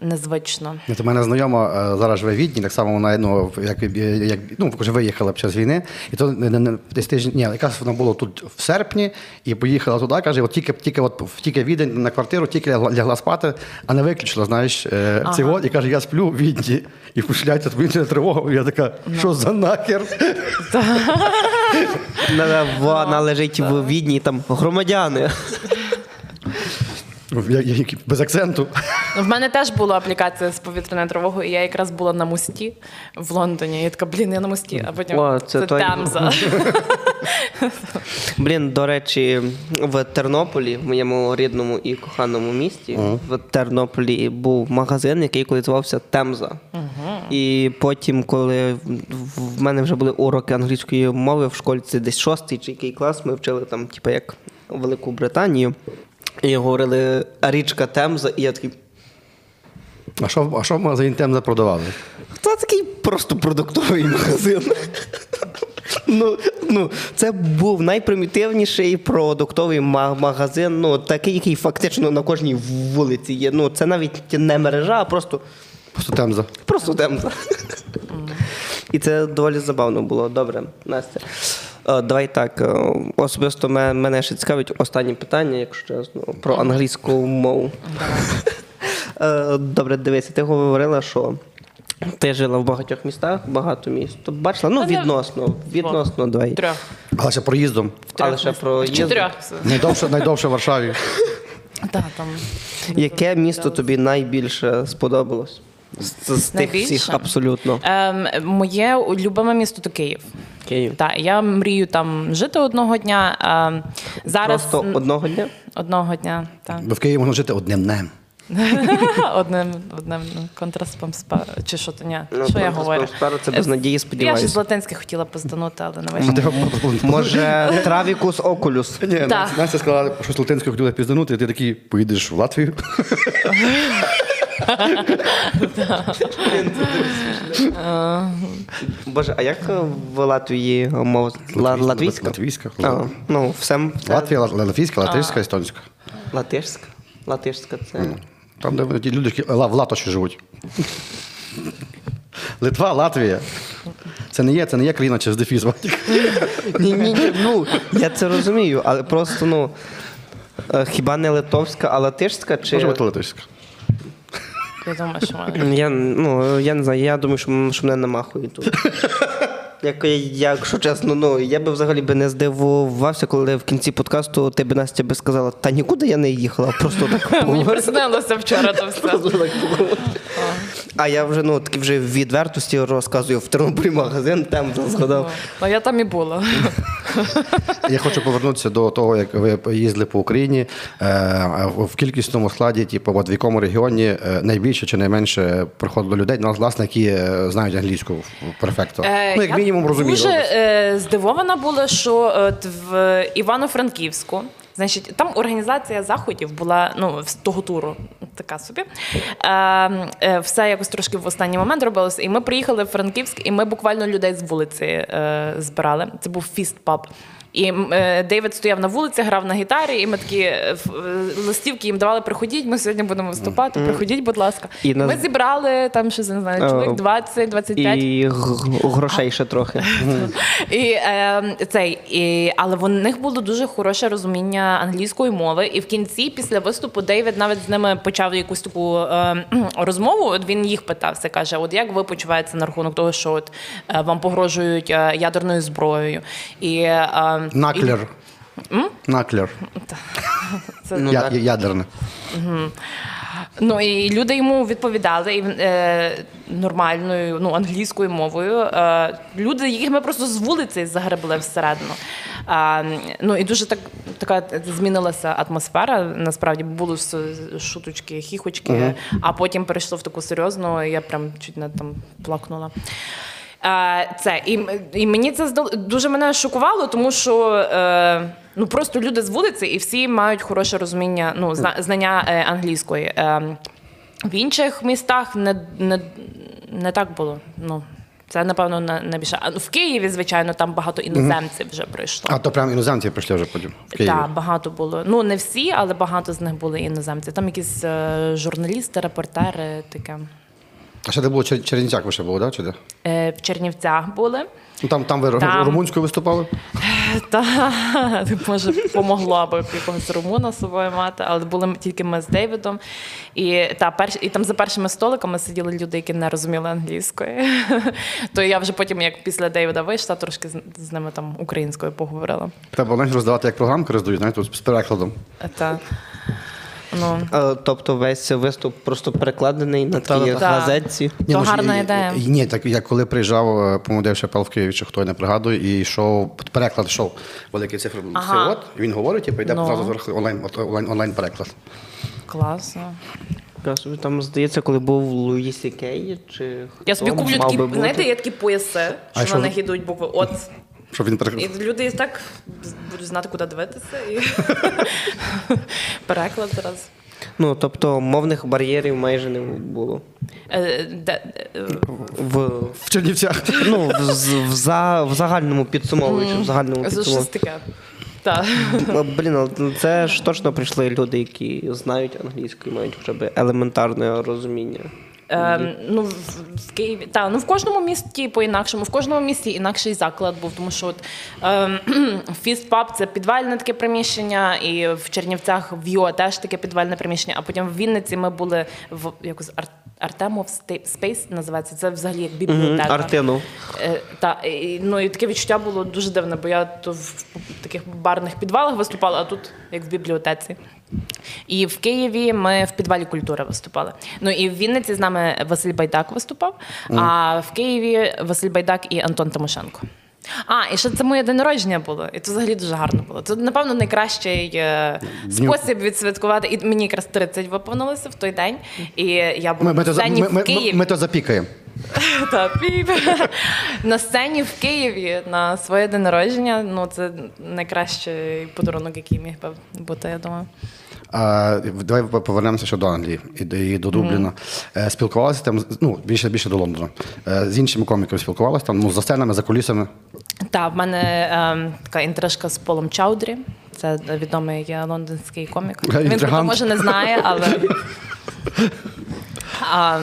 незвично. От У мене знайома е, зараз живе в Відні, так само вона ну, як, як, ну, вже виїхала під час війни. І то не, не, не, десь тиждень, ні, якраз вона була тут в серпні і поїхала туди, каже, от тільки, тільки, от, тільки відень на квартиру, тільки лягла, лягла спати, а не виключила, знаєш, е, Ага. цього, і каже, я сплю в Відні. І включається повітряна тривога. І я така, що за нахер? Вона лежить в відні, там громадяни. Я- я- Без акценту. Ну, В мене теж була аплікація з повітряною тривогою, і я якраз була на мості в Лондоні. Я така, блін, я на мості, а потім О, це це, той- Темза. Блін, до речі, в Тернополі, в моєму рідному і коханому місті, в Тернополі був магазин, який колись звався Темза. І потім, коли в- в мене вже були уроки англійської мови в школі, це десь шостий чи який клас, ми вчили там, типу, як Велику Британію. І говорили річка Темза, і я такий. А що, а що в магазині Темза продавали? Це такий просто продуктовий магазин. Ну, ну, це був найпримітивніший продуктовий магазин, ну, такий, який фактично на кожній вулиці є. Ну, це навіть не мережа, а просто, Просто Темза. просто темза. І це доволі забавно було. Добре, Настя. Е, Давай так. е, Особисто мене ще цікавить останнє питання, якщо чесно, про англійську мову. Е, Добре, дивися, ти говорила, що ти жила в багатьох містах, багато міст. Бачила, ну відносно, відносно давай. Трьох. Але ще проїздом. Але ще про їзду. Чотирьох. Найдовше, найдовше в Варшаві. Так, там. Яке місто тобі найбільше сподобалось? З, з тих Найбільше? всіх абсолютно. Ем, моє улюблене місто то Київ. Київ. Так, я мрію там жити одного дня. Ем, зараз Просто одного дня? одного дня. Так. Бо в Києві можна жити одним днем. одним, одним контрастом спа. Чи що то ні? Ну, що я говорю? спару це без надії, сподіваюся. Я ж з латинських хотіла позданути, але не вийшло. Може, травікус окулюс. Ні, Настя сказала, що з латинською хотіла пізданути, і ти такий поїдеш в Латвію. Боже, а як в Латвії мова? Ла- Латвійська? Латвійська. Ну, все. Латвія, ла- латвійська, латишська, естонська. Латишська. Латишська це. Там, де ті люди які в Латоші живуть. Литва, Латвія. Це не є, це не є країна через дефіс. Ні, ні, ні, ну я це розумію, але просто ну. е, Хіба не литовська, а латишська чи. Може бути латишська. Я думаю, що мене. Я, ну, я не знаю, я думаю, що, що мене намахують тут. Як, якщо чесно, ну я би взагалі би не здивувався, коли в кінці подкасту ти б Настя би сказала, та нікуди я не їхала, просто так Мені приснилося вчора то все. А я вже ну таки вже в відвертості розказую в Тернополі магазин, там згадав. Ну я там і була. Я хочу повернутися до того, як ви їздили по Україні. Е, В кількісному складі, типу, от в якому регіоні е, найбільше чи найменше приходило людей, ну, власне, які е, знають англійську перфектно. Е, Ну, як мінімум, розуміють. Дуже здивована була, що в Івано-Франківську. Значить, там організація заходів була ну з того туру, така собі. Е, е, все якось трошки в останній момент робилося. І ми приїхали в Франківськ, і ми буквально людей з вулиці е, збирали. Це був фіст паб. І е, Дейвід стояв на вулиці, грав на гітарі, і ми такі е, е, листівки їм давали, приходіть, ми сьогодні будемо виступати, приходіть, будь ласка. І на- Ми зібрали там щось, не знаю, чоловік Е, 20-25. І грошей ще трохи. І, е, цей, і, але в них було дуже хороше розуміння англійської мови. І в кінці, після виступу, Дейвід навіть з ними почав якусь таку е, розмову. От він їх питався, каже: От як ви почуваєтеся на рахунок того, що от, е, вам погрожують ядерною зброєю? І, е, Наклер. Наклер. це, Ну, Я- так. Ядерне. Ну і люди йому відповідали і, е, нормальною, ну англійською мовою. Е, люди, яких ми просто з вулиці загребли всередину. Е, ну і дуже так така змінилася атмосфера. Насправді були шуточки, хіхочки, а потім перейшло в таку серйозну. і Я прям чуть не там плакнула. Це і, і мені це здал- дуже мене шокувало, тому що е, ну просто люди з вулиці, і всі мають хороше розуміння, ну знання е, англійської. Е, в інших містах не, не, не так було. Ну це напевно найбільше. А в Києві, звичайно, там багато іноземців вже прийшло. А то прям іноземці прийшли вже потім. в Києві. Так, багато було. Ну не всі, але багато з них були іноземці. Там якісь журналісти, репортери, таке. А ще де було Чер- Чернівцяк ви ще було, да? Чи де? Е, в Чернівцях були. Ну, там, там ви Там. румунською виступали? Та може помогло б якогось румуна з собою мати, але були тільки ми з Дейвідом. І та перш і там за першими столиками сиділи люди, які не розуміли англійської. То я вже потім, як після Дейвіда вийшла, трошки з, з ними там українською поговорила. Треба знаєш, роздавати як програмки роздають, знаєте, з перекладом. Та, ну, Е, Тобто весь виступ просто перекладений на такій газетці. Ні, То ну, гарна і- ідея. Ні, так я коли приїжджав, е, по-моєму, в Києві, чи хто я не пригадую, і йшов переклад йшов великі цифри. Ага. І він говорить, і прийде Ну. зразу зверху онлайн, онлайн, онлайн переклад. класно. Я собі Там, здається, коли був Луї Сі Кей, чи Я собі куплю такі, знаєте, є такі пояси, що що на них ідуть букви. От. Щоб він переклад. І люди і так будуть знати, куди дивитися. І... Переклад зараз. Ну, тобто мовних бар'єрів майже не було. Е, де- е, В, В Чернівцях. ну, в, в, за, в загальному підсумовуючи, в загальному щось підсумовуючи. таке. Так. Блін, але це ж точно прийшли люди, які знають англійську і мають хоча б елементарне розуміння. Ем, ну, в, в Києві. Та, ну в кожному місті по-інакшому, в кожному місті інакший заклад був, тому що от, ем, фістпаб це підвальне таке приміщення, і в Чернівцях в Йо теж таке підвальне приміщення. А потім в Вінниці ми були в якось Ар- Артемов Спейс називається. Це взагалі як бібліотека. Артину. Е, та, і, ну, і таке відчуття було дуже дивне, бо я то в таких барних підвалах виступала, а тут як в бібліотеці. І в Києві ми в підвалі культури виступали. Ну і в Вінниці з нами Василь Байдак виступав, а в Києві Василь Байдак і Антон Тимошенко. А, і ще це моє день народження було, і це взагалі дуже гарно було. Це, напевно, найкращий е, Дню. спосіб відсвяткувати. І мені якраз 30 виповнилося в той день. І я була Ми, за- ми, в ми, ми, ми то запікаємо. Та, піп. на сцені в Києві на своє день народження. Ну, це найкращий подарунок, який міг би бути, я думаю. А, давай повернемося ще до Англії і до, і до Дубліна. Е, Спілкувалися там, ну, більше більше до Лондона. Е, З іншими коміками спілкувалися там, ну, за сценами, за кулісами. Так, в мене ем, така інтрижка з Полом Чаудрі. Це відомий лондонський комік. Він Інтригант. про може не знає, але. А,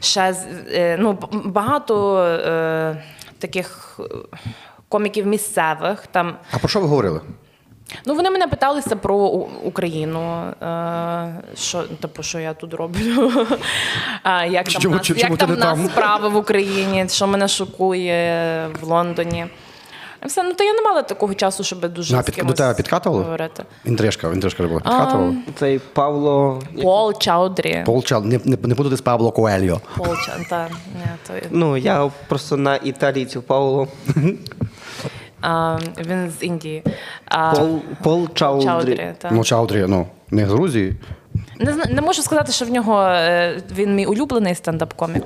ще е, ну, багато е, таких е, коміків місцевих. Там А про що ви говорили? Ну, вони мене питалися про Україну, е, що, типу, що я тут роблю, а, як там, Чому- нас, чому як там нас там? справи в Україні, що мене шокує в Лондоні. Все, ну то я не мала такого часу, щоб дуже На, з під, кимось до тебе підкатували? говорити. Інтрижка, інтрижка була. Підкатували? Цей Павло. Пол Чаудрі. Пол Чал, не, не, не путати з Пабло Коельо. Пол Ча- та, ні, то, Ну, я просто на італійців Павло. а, він з Індії. А, Пол, Пол Чаудрі. Чаудрі, та. Ну, Чаудрі, ну, не з Грузії. Не, зна- не можу сказати, що в нього е, він мій улюблений стендап-комік,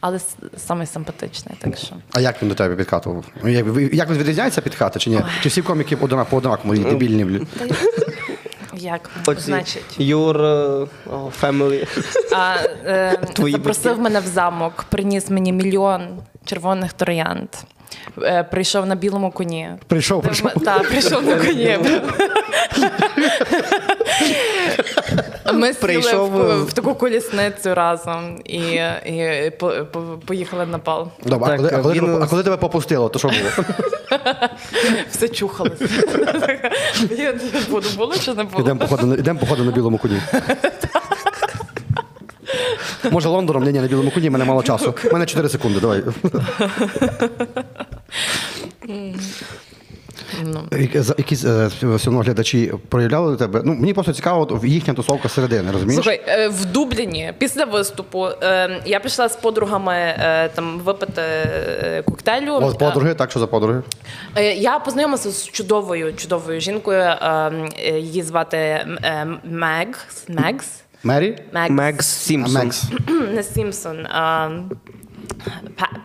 але с- самий симпатичний. Так що. А як він до тебе підкатував? Ну, Як, ви- як він відрізняється підкати чи ні? Чи всі коміки одна по однаковому і дебільні? блін? Як Оці значить? Your uh, oh, family. А, е, Твої запросив батьки. мене в замок, приніс мені мільйон червоних троянд. Е, Прийшов на білому коні. Прийшов, прийшов. Так, прийшов на коні. Ми Прийшов, в, е, в таку колісницю разом і, і по, по, поїхали на пал. Добре, а Так, коли, а, коли він- тебе, а коли тебе попустило, то що було? Все чухалося. Я не буду, було чи не було? Ідемо походу, на- походу на білому коні. Може, Лондоном? Ні, ні, на білому коні, в мене мало часу. У мене 4 секунди, давай. За- Якісь е, все одно глядачі проявляли до тебе. Ну, мені просто цікаво от, їхня тусовка середини, розумієш? Слухай, е, в Дубліні після виступу е, я пішла з подругами е, там випити е, коктейлю. От подруги, так що за подруги? Е, Я познайомилася з чудовою, чудовою жінкою. е, е, Її звати е, Мегс. Мегс? Мері? Мегс. Сімпсон. Не Сімпсон. А,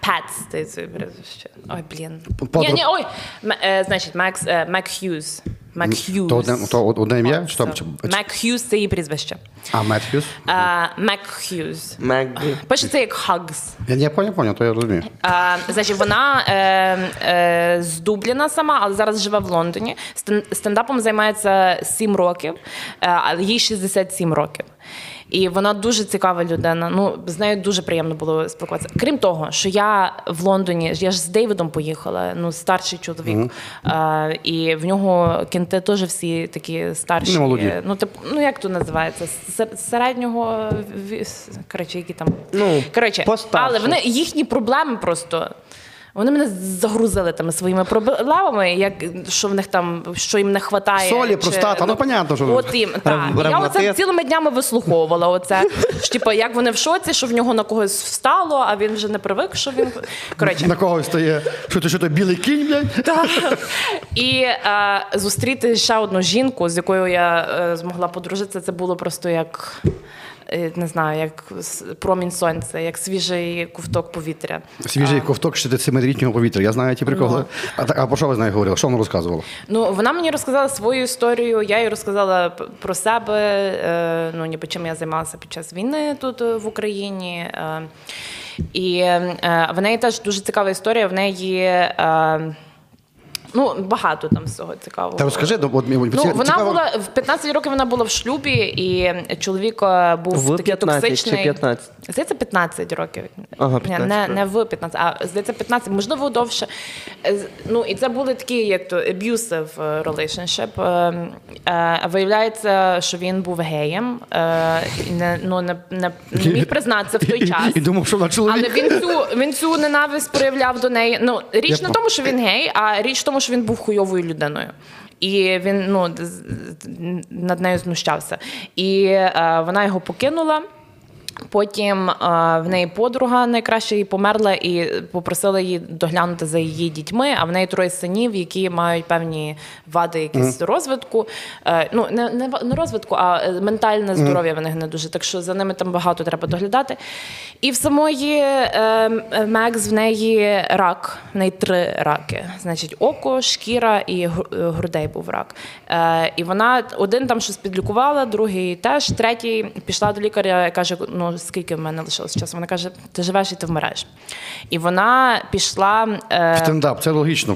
Па- ти це прізвище. Ой, блін. Подруг- Ні, ні, ой. М- е, Значить, Макс, е, Мак Х'юз. Мак Х'юз. То одне, то одне ім'я? Чи то, чи- Мак Х'юз це її прізвище. а, Мет А, Мак Х'юз. Мегбі. Пишеться як Hugs. Я не поняв, поняв, то я розумію. А, значить, вона е, е, з Дубліна сама, але зараз живе в Лондоні. Стен- Стендапом займається 7 років, е, але їй 67 років. І вона дуже цікава людина. Ну, з нею дуже приємно було спілкуватися. Крім того, що я в Лондоні, я ж з Дейвідом поїхала, ну, старший чоловік. Е, і в нього кінти теж всі такі старші. Молоді. Ну, тип, ну як то називається? Середнього коротше, які там. Ну, коротше, але вони їхні проблеми просто. Вони мене загрузили тими своїми проблемами, як що в них там, що їм не вистачає. Солі, простата, ну, понятно, що- От їм, так. Я оце цілими днями вислуховувала. Оце що, типу, як вони в шоці, що в нього на когось встало, а він вже не привик, що він коротше. На когось стає, що ти що то білий кінь, блядь? Так. І е, зустріти ще одну жінку, з якою я е, змогла подружитися, це було просто як. Е, Не знаю, як промінь сонця, як свіжий ковток повітря. Свіжий ковток 67-літнього повітря. Я знаю ті приколи. А, так, а про що ви з нею говорили? Що вона розказувала? Ну, вона мені розказала свою історію, я їй розказала про себе, е, ну, ніби чим я займалася під час війни тут е, в Україні. І в неї теж дуже цікава історія. В неї ну, багато там всього цікавого. Та розкажи, ну, от, Ну, вона цікаво. була в 15 років вона була в шлюбі, і чоловік е, був В такий 15 чи токсичний. 15? Здається, 15 років. Ага, 15 не, років. не в 15, а здається, 15, можливо, довше. Е, Ну, і це були такі, як то abusive е, relationship. Виявляється, що він був геєм, не, ну, не, не, не міг признатися в той час. І, і думав, що вона чоловік. Але він цю, він цю ненависть проявляв до неї. Ну, річ Я не в тому, що він гей, а річ в тому, що він був хуйовою людиною. І він ну, над нею знущався. І е, вона його покинула. Потім е, в неї подруга найкраща її померла і попросила її доглянути за її дітьми. А в неї троє синів, які мають певні вади якісь розвитку. Е, ну не, не, не розвитку, а е, ментальне здоров'я в них не дуже. Так що за ними там багато треба доглядати. І в самої е, е, Мекс в неї рак, в неї три раки. Значить, око, шкіра і е, грудей був рак. Е, і вона один там щось підлікувала, другий теж, третій пішла до лікаря і каже: ну скільки в мене лишилось часу? Вона каже: ти живеш і ти вмираєш. І вона пішла. Е, Стендап, це логічно.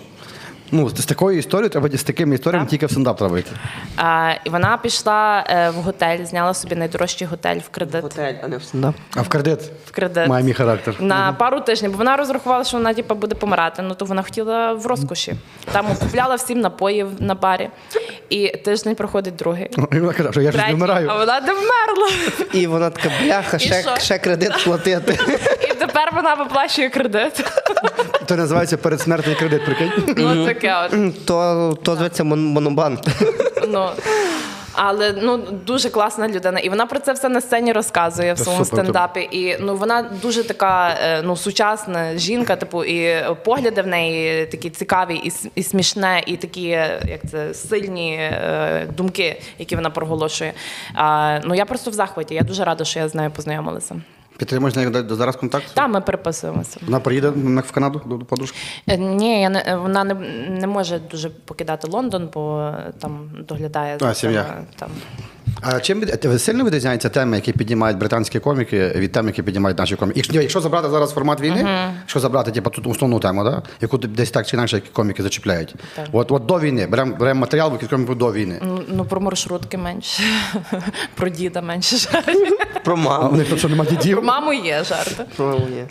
Ну, з з такою історією треба з такими історіями Так. тільки в стендап треба йти. е, і вона пішла е, в готель, зняла собі найдорожчий готель в кредит. Готель, а не в стендап. А в кредит В кредит. має мій характер. На пару тижнів, бо вона розрахувала, що вона типу, буде помирати. Ну то вона хотіла в розкоші. Там купляла всім напоїв на барі. І тиждень проходить другий. І вона каже, що я ж не вмираю. а вона не вмерла. І вона така, бляха, ще, що? ще кредит платити. І тепер вона виплачує кредит. Це називається передсмертний кредит, прикинь. Ну таке от. То, то зветься монобанк. Ну. Але ну дуже класна людина, і вона про це все на сцені розказує в своєму стендапі. І ну вона дуже така е, ну сучасна жінка, типу, і погляди в неї такі цікаві, і, і смішне, і такі, як це сильні е, думки, які вона проголошує. А, ну я просто в захваті. Я дуже рада, що я з нею познайомилася. Підтримуєш нею зараз контакт? Та ми переписуємося. Вона приїде в Канаду до подружки? Е, Ні, я не вона не, не може дуже покидати Лондон, бо там доглядає А, сім'я. там А чим е, сильно відрізняються теми, які піднімають британські коміки, від тем, які піднімають наші коміки? Якщо, якщо забрати зараз формат війни, якщо забрати типу, тут основну тему, да? яку десь так чи інакше коміки зачіпляють. От, от до війни, беремо берем матеріал який коміку до війни. Ну, Ну, про маршрутки менше, про діда менше жартів. Про маму. у них що немає дідів? Про маму є жарти. Про маму є.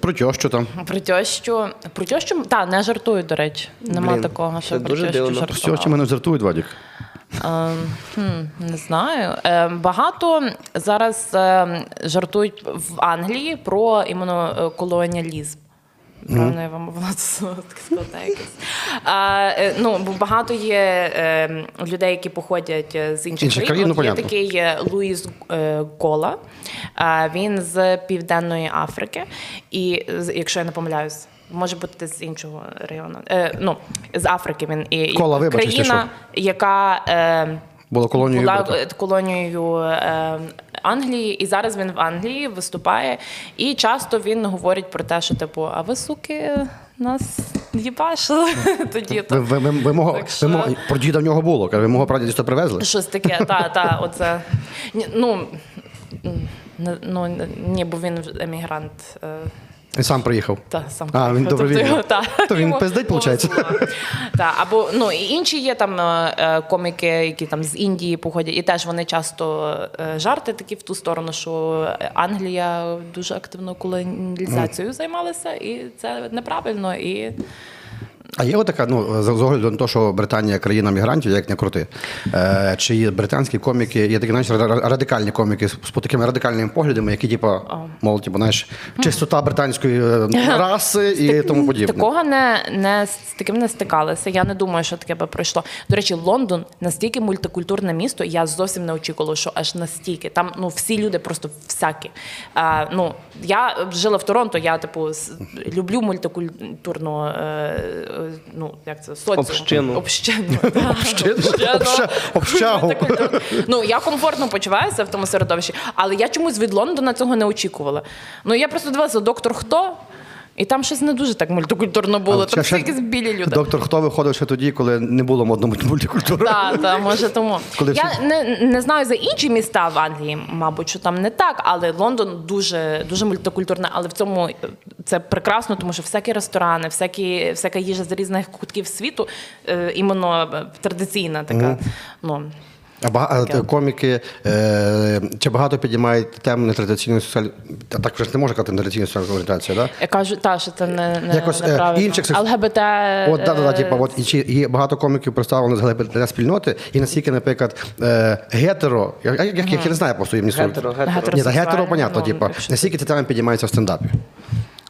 Про тьощу там. Про тещу, про тещу, так, не жартують, до речі. Нема Блін, такого, що про дивно. жартували. З цього мене жартують, Вадік. Е, хм, не знаю. Е, багато зараз е, жартують в Англії про іменно колоніалізм. Правильно, я вам. А, е, ну, бо багато є людей, які походять е, з інших, країн, ну, є такий е, Луїс Кола. Він з Південної Африки. І якщо я не помиляюсь, може бути з іншого регіону. Е, ну, з Африки він і, і Кола, якщо країна, яка. Е, Було колонією. була е, колонією е, Англії, і зараз він в Англії виступає. І часто він говорить про те, що типу, а ви суки нас їбашили тоді. То ви, ви, ви, мого, Так що- ви мого, про діда в нього було, каже, ви мого прадідуся привезли. Щось таке, та, та, оце. Ну, ну, ні, бо він емігрант. Він сам приїхав. Та, сам А, він добровільно. його- та, То він пиздить, виходить? Та, або, ну, і інші є там е, е, коміки, які там з Індії походять, і теж вони часто е, жарти такі в ту сторону, що Англія дуже активно колонізацією займалася, і це неправильно. І А є отака, ну, з огляду на те, що Британія країна мігрантів, як не крути. Е, чи є британські коміки, є такі, знаєш, радикальні коміки з, з такими радикальними поглядами, які, типу, мол, типу, знаєш, чистота британської е, раси і тому подібне. Такого не, не з таким не стикалися. Я не думаю, що таке би пройшло. До речі, Лондон настільки мультикультурне місто. Я зовсім не очікувала, що аж настільки. Там ну всі люди просто всякі. А, ну я жила в Торонто. Я типу люблю мультикультурну е, ну як це соціум. Общину. Общину. Ну я комфортно почуваюся в тому середовищі, але я чомусь від Лондона цього не очікувала. Ну я просто дивилася доктор хто. І там щось не дуже так мультикультурно було. Там якісь білі люди. Доктор, хто виходив ще тоді, коли не було модно мультикультури? Так, так, може тому. Я не, не знаю за інші міста в Англії, мабуть, що там не так, але Лондон дуже, дуже мультикультурне, але в цьому е, це прекрасно, тому що всякі ресторани, всякі, всяка їжа з різних кутків світу, е, іменно е, традиційна така. Ну, А бага- коміки е, чи багато підіймають тему нетрадиційної соціальної. Та Так вже ж не можна казати нетрадиційної соціальної орієнтації, так? я кажу, та, що це не, не Якось, е, неправильно. інших секс- ЛГБТ. От, да, да, да, е, типу, от, і чи є багато коміків представлено з ЛГБТ спільноти, і наскільки, наприклад, е, гетеро, я, я, я, я не знаю просто їм Гетеро, Ні, гетеро. за гетеро, понятно, ну, типу, якщо- наскільки ця тема підіймається в стендапі.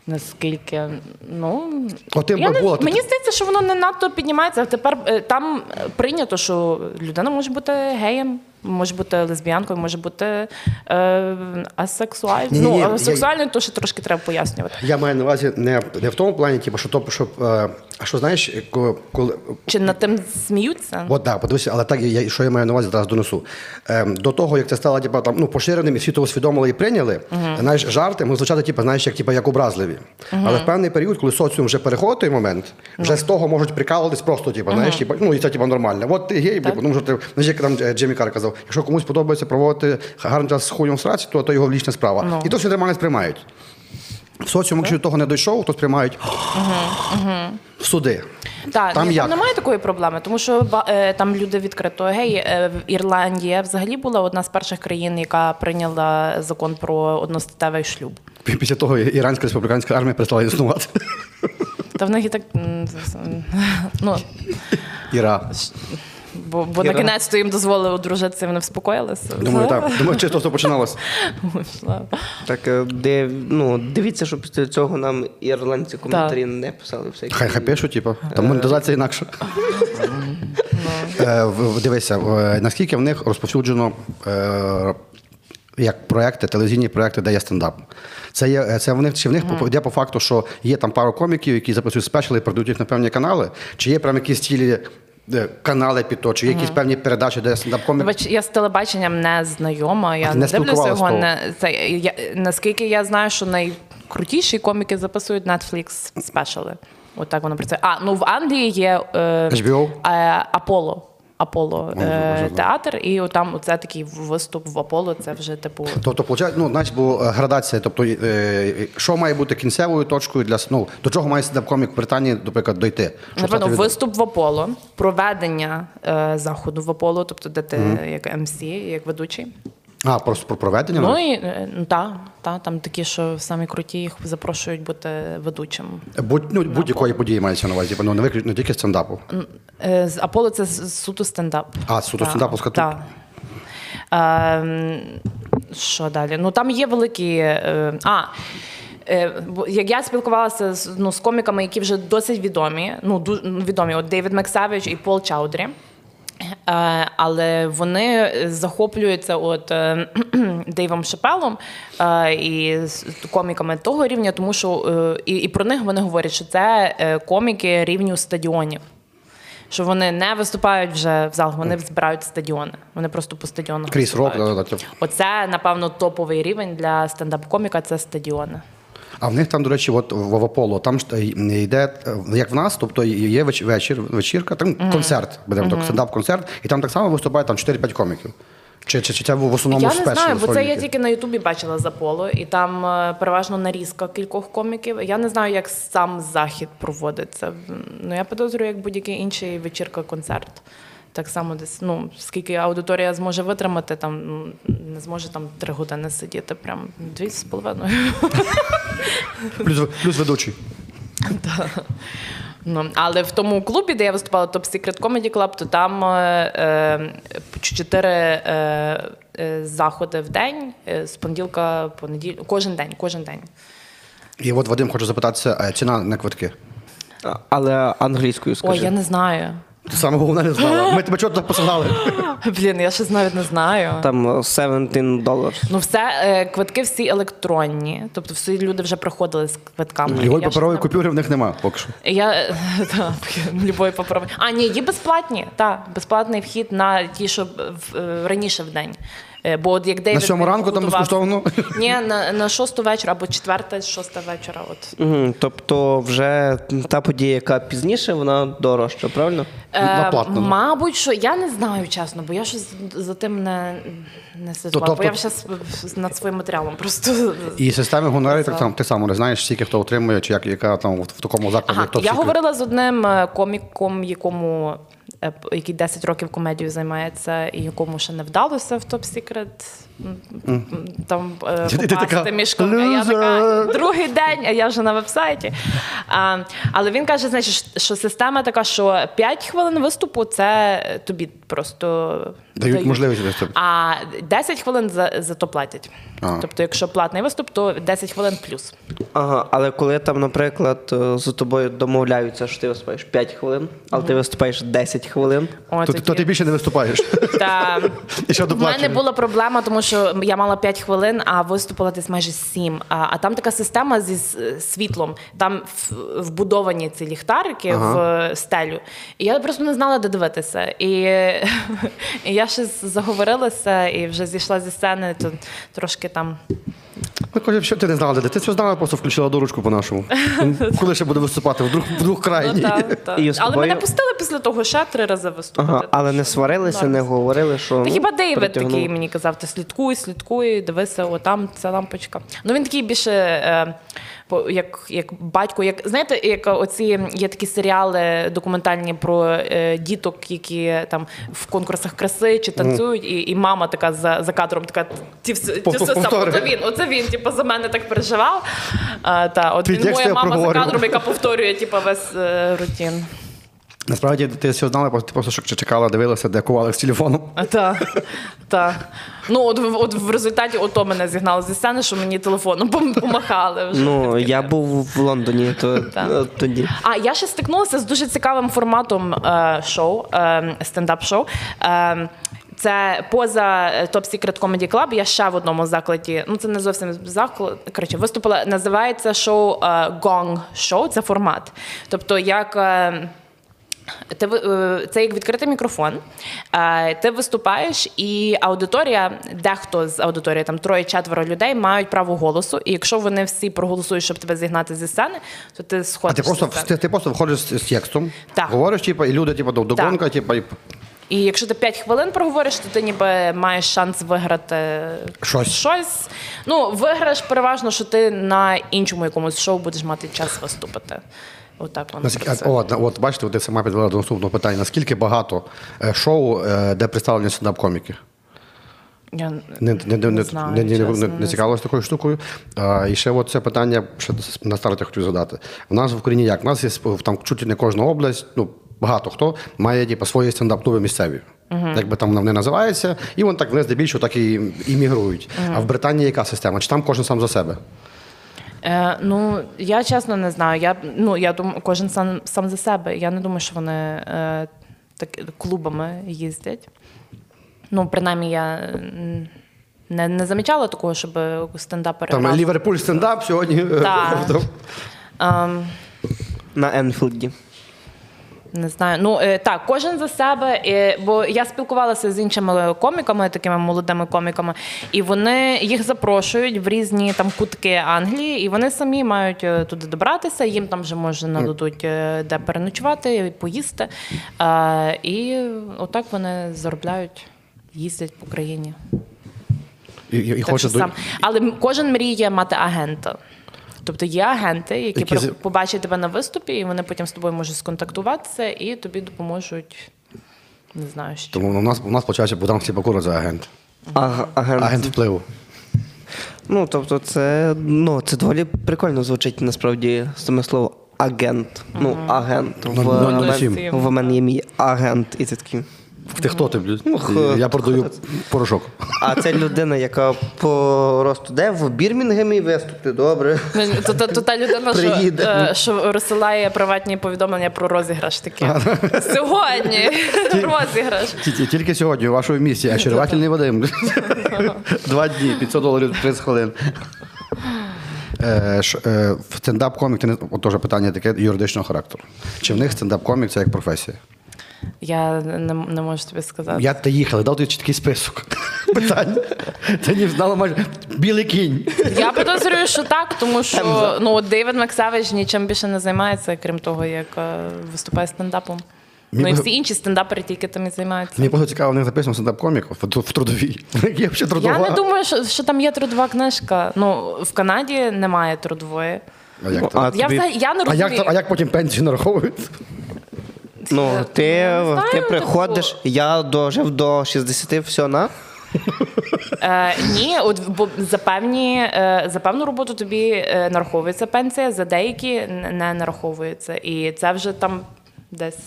Наскільки, ну От ти я не, мені здається, що воно не надто піднімається. Тепер е, там е, прийнято, що людина може бути геєм, може бути лесбіянкою, може бути е, асексуальною. Ні-ні-ні, Ну, асексуальною, то ще трошки треба пояснювати. Я маю на увазі не, не в тому плані, типу, що то, щоб. Е, а що знаєш, коли. Чи над тим сміються? От так, подивися, але так я що я маю на увазі, зараз донесу. Ем, до того, як це стало типу, там, ну, поширеним і всі то усвідомили і прийняли, знаєш, жарти можуть звучати, типу, знаєш, як, типу, як образливі. Але в певний період, коли соціум вже переходить той момент, вже з того можуть прикалуватись просто, типу, знаєш, типу, ну і це типу, нормально. От ти гей, типу, ну, що ти, знаєш, як там е, Джиммі Кар казав, якщо комусь подобається проводити гарний час з хуйом в сраці, то, то його лічна справа. Ну. І то всі нормально сприймають. В соціумі, якщо до того не дійшов, то сприймають в суди. Так, Там ні, як? там немає такої проблеми, тому що е, там люди відкрито гей. Е, Ірландія взагалі була одна з перших країн, яка прийняла закон про одностатевий шлюб. Після того іранська республіканська армія перестала існувати. Та в них і так ну, Іра. Бо, бо на кінець то їм дозволили одружитися, вони вспокоїлися. Думаю, так. Думаю, чисто все починалось. Вийшла. Так, е, де, ну, дивіться, що після цього нам ірландці коментарі не писали всякі. Хай хай пишуть, типу, там монетизація інакша. Е, в- в- Дивися, наскільки в них розповсюджено е, як проекти, телевізійні проекти, де є стендап. Це є це в них чи в них по- йде по факту, що є там пару коміків, які записують спешли і продають їх на певні канали, чи є прям якісь цілі е, канали під то, чи є якісь певні передачі, де стендап комік. Бач, я з телебаченням не знайома. Я не, не дивлюся його. Не, це, я, наскільки я знаю, що найкрутіші коміки записують Netflix спешали. От так воно працює. А, ну в Англії є е, HBO? е, Apollo. Аполло е, театр, і там це такий виступ в Аполло. Це вже типу. Тобто, получає, ну, значить, бо е, градація, тобто, е, що має бути кінцевою точкою для ну, до чого має стендап-комік в Британії, наприклад, дойти? Напевно, виступ в Аполло, проведення е, заходу в Аполло, тобто де ти як МС, як ведучий. А, просто про проведення? Ну і е, ну, та, та, там такі, що самі круті, їх запрошують бути ведучим. Будь, ну, будь-якої події мається на увазі, ну, не, виключно, не тільки стендапу. Е, З Аполло це з- суто стендап. А, суто Та, стендапівська тут. та. Ем, Що далі? Ну там є великі. е, А. е, Як я спілкувалася з, ну, з коміками, які вже досить відомі, ну відомі, от Дейвід Максавіч і Пол Чаудрі. Е, але вони захоплюються от е, Дейвом Шапелом е, і коміками того рівня, тому що е, і, і про них вони говорять, що це е, коміки рівню стадіонів. Що вони не виступають вже в залах, вони збирають стадіони. Вони просто по стадіонах. Кріс Рок, да, да, типу. Оце, напевно, топовий рівень для стендап-коміка це стадіони. А в них там, до речі, от в в там ж е, йде, е, як в нас, тобто є веч- вечір, вечірка, там концерт, будемо так, стендап-концерт, і там так само виступає там 4-5 коміків. Чи, чи, чи це в основному Я не знаю, бо це я тільки на Ютубі бачила за поло, і там е, переважно нарізка кількох коміків. Я не знаю, як сам захід проводиться. Ну я підозрюю, як будь-який інший вечірка, концерт. Так само десь, ну скільки аудиторія зможе витримати, там ну, не зможе там три години сидіти, прям дві з половиною. Плюс, плюс ведучий. Ну, але в тому клубі, де я виступала, Top Secret Comedy Club, то там е, е, чотири е, е, заходи в день, е, з понеділка по неділю, кожен день, кожен день. І от Вадим хочу запитатися, а ціна на квитки. Але англійською скажи. Ой, я не знаю. Ти саме головне не знала. Ми тебе чого туди посилали? Блін, я щось навіть не знаю. Там е, 17 доларів. Ну, все, е, квитки всі електронні. Тобто всі люди вже приходили з квитками. Його Я паперової не- купюри в них нема поки що. Я е, та, любої паперової. А, ні, є безплатні. Так, безплатний вхід на ті, що в- е, раніше в день. Е, Бо от як Дейвід На сьому ранку там безкоштовно. Ні, на, на шосту вечора або четверта, шоста вечора. От. Угу. Тобто, вже та подія, яка пізніше, вона дорожча, правильно? Е, мабуть, що я не знаю, чесно, бо я щось за тим не, не слідкувала. тобто- Бо я зараз над своїм матеріалом просто. І системи гонорарів так само ти сам не знаєш, скільки хто отримує, чи як яка там в такому закладі, Ага, Top я Secret. говорила з одним е, коміком, якому який 10 років комедією займається, і якому ще не вдалося в Топ Секрет там е, попасти між Я така другий день, а я вже на вебсайті. А, але він каже, значить, що система така, що 5 хвилин виступу це тобі просто Дають можливість виступити. А 10 хвилин за, за то платять. А. Тобто, якщо платний виступ, то 10 хвилин плюс. Ага, але коли там, наприклад, е, з тобою домовляються, що ти виступаєш 5 хвилин, але ти виступаєш 10 хвилин. О, То, то ти більше не виступаєш. Та І ще в мене була проблема, тому що я мала 5 хвилин, а виступила десь майже 7. А, а там така система зі світлом. Там вбудовані ці ліхтарики в е, стелю. І я просто не знала, де дивитися. І, і я щось заговорилася і вже зійшла зі сцени, то трошки там. Ну, каже, що ти не знала, де ти це знала, просто включила доручку по-нашому. Коли ще буде виступати? Вдруг, вдруг крайній. Ну, та, та. І з Але тобою- мене пустили після того ще три рази виступити. Ага, але не сварилися, не говорили, що. Та ну, хіба Дейвід притягнув. такий мені казав, ти слідкуй, слідкуй, дивися, о, там ця лампочка. Ну він такий більше. Е, як, як батько, як знаєте, як оці є такі серіали документальні про е, діток, які там в конкурсах краси чи танцюють, і, і мама така за, за кадром така ті все, ті все сам, оце він, оце він, типу, за мене так переживав. А, та, от він моя мама за кадром, яка повторює типу, весь е, рутін. Насправді ти все знала, просто- ти просто що чекала, дивилася, де кували з телефоном. Так, так. Ну, от, в- от в результаті ото мене зігнали зі сцени, що мені телефоном помахали. Вже. Ну, я був в Лондоні то, е, тоді. А я ще стикнулася з дуже цікавим форматом е, шоу, е, стендап-шоу. Е, це поза е, Top Secret Comedy Club. Я ще в одному закладі. Ну це не зовсім заклад. Коротше, виступила. Називається шоу е, Gong Show. Це формат. Тобто, як. Ти, е, це як відкритий мікрофон. Е, Ти виступаєш, і аудиторія, дехто з аудиторії, там троє-четверо людей, мають право голосу. І якщо вони всі проголосують, щоб тебе зігнати зі сцени, то ти А ти просто, ти, ти просто входиш з, з текстом, Так. говориш, типу, і люди, типу, до- догонка, типу, і І якщо ти 5 хвилин проговориш, то ти ніби маєш шанс виграти Щось. щось. Ну, виграш переважно, що ти на іншому якомусь шоу будеш мати час виступити. Отак воно. Наскільки, працює. от, от, бачите, от ти сама підвела до наступного питання. Наскільки багато е, шоу, е, де представлені стендап-коміки? Я Не, не, не, не, знаю, не, не, не, не не цікавилась такою штукою. А, і ще от це питання ще на старті хотів задати. У нас в Україні як? У нас є сп- там чуть не кожна область, ну багато хто має типу, свої стендап-клуби місцеві. Як би там вони називаються, і вони так вони здебільшого так і, і мігрують. А в Британії яка система? Чи там кожен сам за себе? Е, ну, я чесно не знаю. Я, ну, я думаю, кожен сам, сам за себе. Я не думаю, що вони е, так, клубами їздять. Ну, принаймні, я не, не замічала такого, щоб стендапери. Там Ліверпуль стендап сьогодні. Так. Ем, На Енфілді. Не знаю. Ну е, так, кожен за себе. Бо я спілкувалася з іншими коміками, такими молодими коміками, і вони їх запрошують в різні там кутки Англії, і вони самі мають е, туди добратися. Їм там вже може нададуть е, де переночувати, поїсти. Е, І отак вони заробляють, їздять по країні. І, і, і Так хоче сам. Але кожен мріє мати агента. Тобто є агенти, які, Які побачать тебе на виступі, і вони потім з тобою можуть сконтактуватися і тобі допоможуть. Не знаю, що. Тому у нас, у нас почався Богдан Сліпакура за агент. А, агент. Агент впливу. Ну, тобто, це, ну, це доволі прикольно звучить насправді саме слово агент. Ну, агент. В, Ну, ну, ну, мен- в мене є мій агент, і це такий. Ти хто ти, блядь? Ну, х- Я продаю порошок. А це людина, яка по росту де в Бірмінгемі виступить, добре. То, то, то та людина, що, Приїде. е, що розсилає приватні повідомлення про розіграш таке. Сьогодні розіграш. Ті- Тільки сьогодні у вашому місті очарувальний Вадим. Два дні, 500 доларів 30 хвилин. Е, ш- е, в стендап-комік, ти не- от теж питання таке юридичного характеру. Чи в них стендап-комік це як професія? Я не, не можу тобі сказати. Я ти їхали, дав тобі чіткий список питань. Ти не знала майже білий кінь. Я підозрюю, що так, тому що ну, от Дейвід Максавич нічим більше не займається, крім того, як е, виступає стендапом. Ну і всі інші стендапери тільки тим і займаються. Мені просто цікаво, них записано стендап-комік в, в трудовій. Є ще трудова. Я не думаю, що, що там є трудова книжка. Ну, в Канаді немає трудової. А як, Ну, а Я, тобі- взагалі- я не а, як, а як потім пенсію нараховують? Ну, ти, знаю, ти приходиш, я дожив до 60, все на. Е, ні, от бо за певні е, за певну роботу тобі е, нараховується пенсія, за деякі не нараховується. І це вже там десь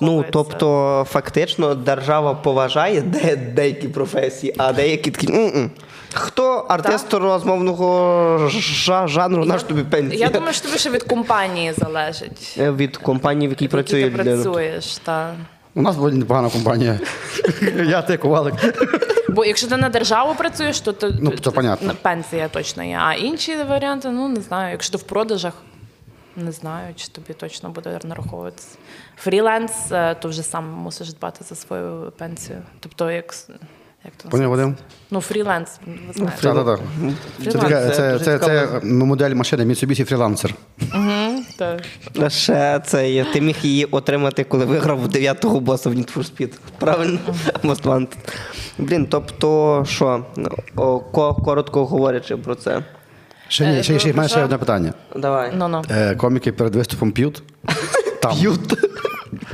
Ну, тобто, фактично, держава поважає де, деякі професії, а деякі такі. «М-м». Хто артист розмовного жа- жанру, наш тобі пенсія? Я думаю, що тобі ще від компанії залежить. Е, Від компанії, в якій працює ти людина. працюєш. Та. У нас доволі непогана компанія. Я ти ковалик. Бо якщо ти на державу працюєш, то, то, Ну, це понятно. пенсія точно є. А інші варіанти, ну не знаю. Якщо ти в продажах, не знаю, чи тобі точно буде нараховуватися. Фріленс, е, то вже сам мусиш дбати за свою пенсію. Тобто, як, с- як то Поняв, Вадим? Ну, фріленс, ви знаєте. Так, так, так. Це, Фріланс. така- це, дуже це, це цікаво. модель машини Mitsubishi Freelancer. Так. А Ще це є. Ти міг її отримати, коли виграв дев'ятого боса в Need for Speed. Правильно? Most Wanted. Блін, тобто, що, О, ко- коротко говорячи про це. Ще, ні, ще, ще, в ще одне питання. Давай. Ну, ну. Е, коміки перед виступом п'ють? Там. П'ють.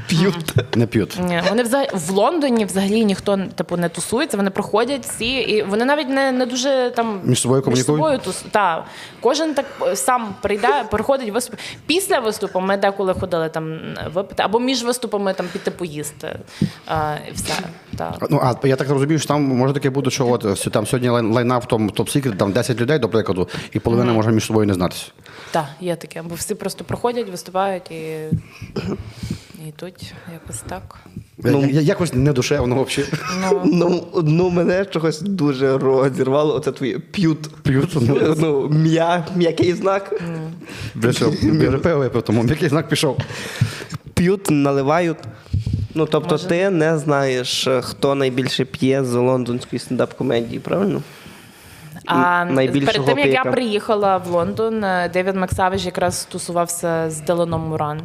П'ють. Не п'ють. Ні, вони взагалі в Лондоні взагалі ніхто типу не тусується. Вони проходять всі, і вони навіть не, не дуже там Між собою комунікують? собою тус... та. Кожен так е, сам прийде, приходить виступ. Після виступу ми деколи ходили там випити, або між виступами там піти поїсти. А, і все. Та. Ну, а я так розумію, що там може таке бути, що от там сьогодні лайн- лайнап в тому топ секрет там 10 людей, до прикладу, і половина може між собою не знатися. Так, є таке. Бо всі просто проходять, виступають і йдуть якось так. Ну, Я- я- якось недушевно взагалі. Ну, Ну, ну, мене чогось дуже розірвало. Оце твоє п'ют. П'ють. Ну, м'я, м'який знак. Бля, я вже пиво випив, тому який знак пішов. П'ють, наливають. Ну, тобто, Може. ти не знаєш, хто найбільше п'є з лондонської стендап-комедії, правильно? А найбільшого перед тим як я приїхала в Лондон, е, Девід Максавич якраз тусувався з Деланом Муран.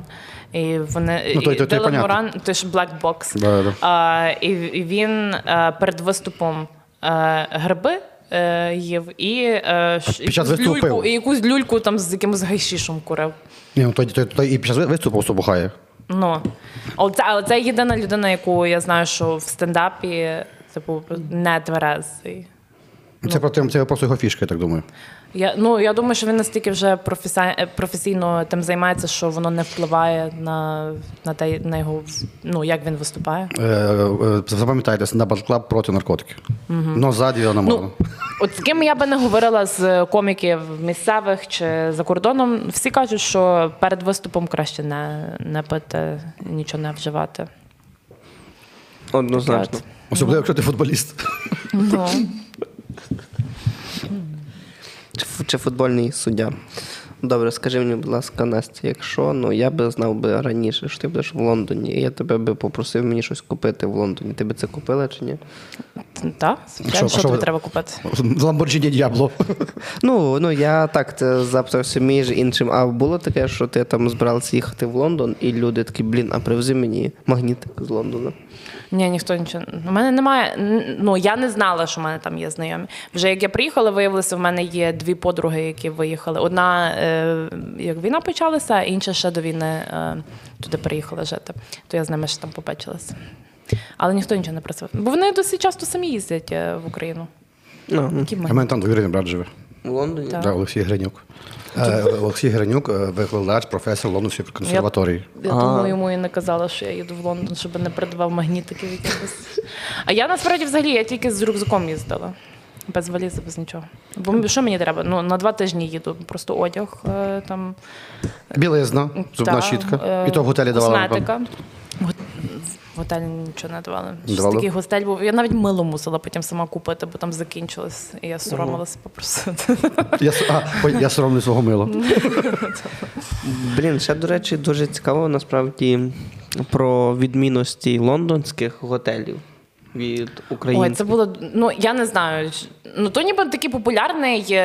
І вони Ну, той- і той- той Делан той ж Black Box. Да-да-да. А, і, він е, перед виступом е, гриби. е, Їв і, під час люльку, і якусь люльку там з якимось гайшішем курив. Ні, ну той, той, той і під час виступу собухає. Ну, але це, але це єдина людина, яку я знаю, що в стендапі типу, не тверезий. Це про тим, це просто його фішка, я так думаю. Я, ну, я думаю, що він настільки вже професі... професійно тим займається, що воно не впливає на, на, те, на його, ну, як він виступає. Е, е, запам'ятайте, стендап клаб проти наркотиків. Ну, ззаді не можна. Ну, от з ким я би не говорила з коміків місцевих чи за кордоном, всі кажуть, що перед виступом краще не, не пити, нічого не вживати. Однозначно. Особливо, якщо ти футболіст. Ну. Чи, чи футбольний суддя. Добре, скажи мені, будь ласка, Настя, якщо ну я би знав би раніше, що ти будеш в Лондоні, і я тебе би попросив мені щось купити в Лондоні. Ти би це купила чи ні? Так, Що- звичайно, що що тобі ви- треба купити? Ламборджині Діабло. Ну, ну я так це запитався між іншим. А було таке, що ти там збирався їхати в Лондон, і люди такі, блін, а привези мені магнітик з Лондона. Ні, ніхто нічого. У мене немає. Ну я не знала, що в мене там є знайомі. Вже як я приїхала, виявилося, в мене є дві подруги, які виїхали. Одна е, як війна почалася, а інша ще до війни е, туди приїхала жити. То я з ними ще там побачилася. Але ніхто нічого не просив. Бо вони досить часто самі їздять е, в Україну. Ну, Які А в мене там двоюрідний брат живе. В Лондоні? Так. Да, Олексій Гринюк. Е, Олексій Гринюк, е, викладач, професор Лондонської консерваторії. Я тому йому і не казала, що я їду в Лондон, щоб не передавав магнітиків якихось. А я насправді взагалі я тільки з рюкзаком їздила. Без валізи, без нічого. Бо що мені треба? Ну, на два тижні їду. Просто одяг е, там. Білизна, зубна та, щітка. е, І то в готелі давали. напевно. Косметика. Го- готелі нічого не давали. Щось Давали? такий гостель був. Я навіть мило мусила потім сама купити, бо там закінчилось. І я соромилася попросити. Я, а, я соромлю свого мила. Блін, ще, до речі, дуже цікаво насправді про відмінності лондонських готелів від Ой, українських. це було. Ну я не знаю. Ну то ніби такий популярний е,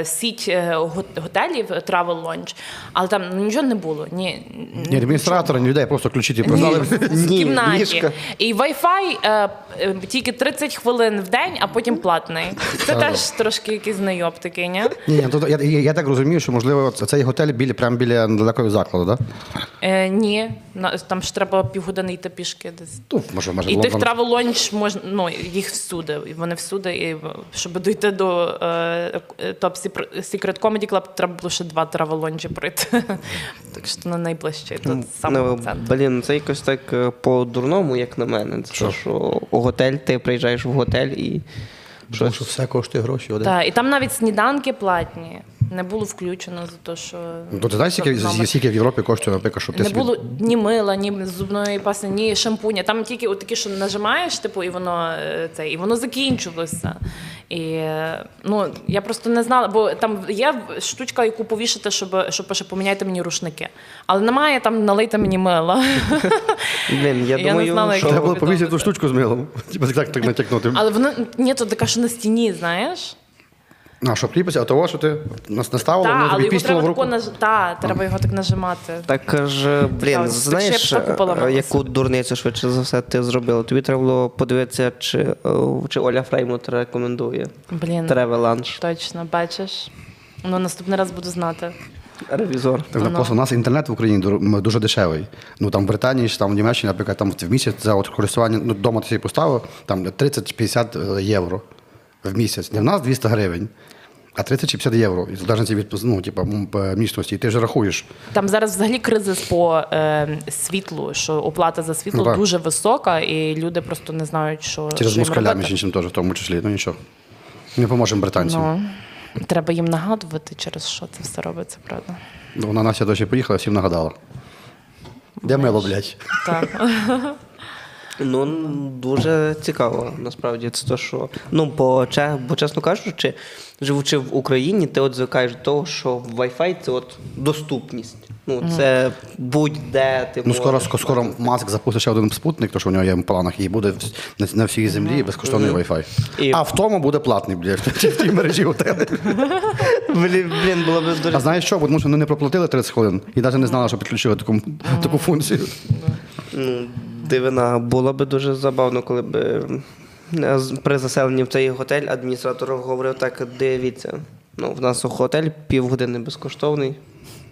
е, сіть е, готелів е, Travel Launch, але там ну, нічого не було. Ні, Ні, адміністратора, ні людей, просто ключі ті продали. в Ні, кімнаті. ліжка. І Wi-Fi е, е, тільки 30 хвилин в день, а потім платний. Це теж трошки якийсь знайоб такий, ні? Ні, ні, то, я, я, я так розумію, що можливо це- цей готель біля, прямо біля недалекого закладу, так? Да? Е, ні, на- там ж треба півгодини йти пішки десь. Ну, може, може, І тих Лондон- travel launch можна, ну, їх всюди, вони всюди. І щоб дійти до е, е, Top Secret Comedy Club, треба було ще два launch пройти. так що на найближчий, тут Ну, центру. блін, це якось так е, по-дурному, як на мене. Це що? що у готель, ти приїжджаєш в готель і Тому що все коштує гроші. Так, і там навіть сніданки платні. Не було включено за те, що. Ну, то ти знаєш, скільки, Номер. скільки в Європі коштує, наприклад, щоб ти Не собі... було ні мила, ні зубної паси, ні шампуня. Там тільки от такі, що нажимаєш, типу, і воно е, це, і воно закінчилося. І е, ну я просто не знала, бо там є штучка, яку повішати, щоб щоб пише поміняйте мені рушники. Але немає там налийте мені мила. Блін, я, Я не думаю, знала, що Треба було повісити ту штучку з милом. Типа так, так натякнути. Але воно ні, то така, що на стіні, знаєш. А, щоб кліпатися, а того, що ти нас наставила, Так, воно але тобі його пістило треба в руку. тако наж... та, треба його так нажимати. Так ж, блін, Так, знаєш, е, яку дурницю швидше за все ти зробила? Тобі треба було подивитися, чи, е, чи Оля Фреймут рекомендує Блін, Тревел ланч, точно, бачиш. Ну, наступний раз буду знати. ревізор. Так, Воно. просто у нас інтернет в Україні ду- м, дуже дешевий. Ну там в Британії, ж, там в Німеччині, наприклад, там в місяць за от користування, ну вдома ти собі поставив, там 30-50 євро в місяць. Не в нас 200 гривень, а 30 чи 50 євро. І залежно від ну, типу, міцності. І ти вже рахуєш. Там зараз взагалі кризис по е, світлу, що оплата за світло Ну, дуже висока, і люди просто не знають, що Через москаля, іншим теж, в тому числі. Ну нічого. Ми поможемо британцям. Ну, треба їм нагадувати, через що це все робиться, правда? Ну, Вона Настя досі поїхала, всім нагадала. Де мило, блядь? Так. Ну, дуже цікаво, насправді. Це то, що. Ну, бо, че- бо чесно кажучи, живучи в Україні, ти от звикаєш до того, що Wi-Fi це от доступність. Ну, це будь-де ти Ну, скоро, можеш. скоро, Маск запустить ще один спутник, то що у нього є в планах, і буде на, на всій землі безкоштовний Wi-Fi. І- А в тому буде платний, блядь, в тій мережі готелі. Блін, блін, було б дуже А знаєш що? Тому що вони не проплатили 30 хвилин і навіть не знали, що підключили таку, таку функцію. Дивина. Було б дуже забавно, коли б е, при заселенні в цей готель адміністратор говорив так: дивіться. Ну, в нас готель півгодини безкоштовний,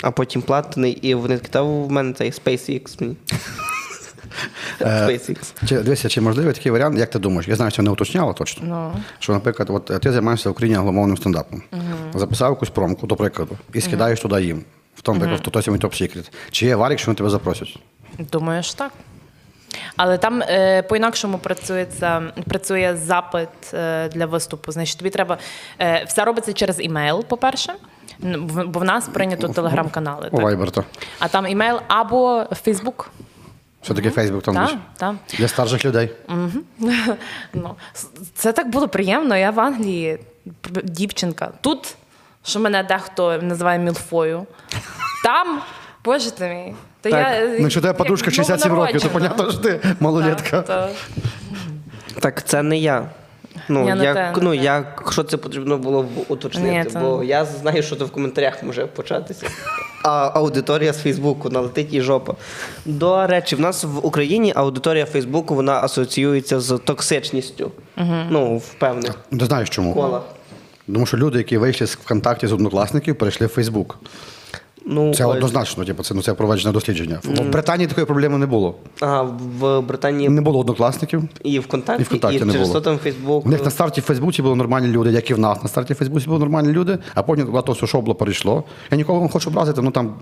а потім платний, і вони такі, та в мене цей SpaceX мені. Чи, дивися, чи можливий такий варіант, як ти думаєш? Я знаю, що не уточняло точно. Ну. Що, наприклад, от е, ти займаєшся в Україні англомовним стендапом, записав якусь промку, до прикладу, і скидаєш туди їм. В тому, наприклад, в той самий топ секрет. Чи є варік, що вони тебе запросять? Думаю, що так. Але там е, по-інакшому працюється, працює запит е, для виступу. Значить, тобі треба. Е, все робиться через імейл, по-перше, в- бо в нас прийнято телеграм-канали. У Так? Viber, то. А там імейл або Фейсбук. Все-таки Фейсбук там Так, більше. так. Для старших людей. Ну, с- це так було приємно. Я в Англії дівчинка. Тут, що мене дехто називає мілфою. Там, боже ти мій. То Так. я, Ну, якщо тебе подружка 67 років, то понятно, що ти малолетка. Так, то- Так, це не я. Ну, Я як, те, ну, те. якщо це потрібно було б уточнити, Ні, бо я знаю, що це в коментарях може початися. А аудиторія з Фейсбуку налетить і жопа. До речі, в нас в Україні аудиторія Фейсбуку вона асоціюється з токсичністю. Ну, в певних Не знаєш чому? колах. Тому що люди, які вийшли з ВКонтакті з однокласників, перейшли в Фейсбук. Ну, Це однозначно, типу, це, ну, це проведення дослідження. В Британії такої проблеми не було. Ага, в Британії Не було однокласників. і ВКонтакті, І ВКонтакті не через було. там Фейсбук. У них на старті в Фейсбуці були нормальні люди, як і в нас. На старті в Фейсбуці були нормальні люди, а потім коли то все шобло перейшло. Я нікого не хочу образити, ну там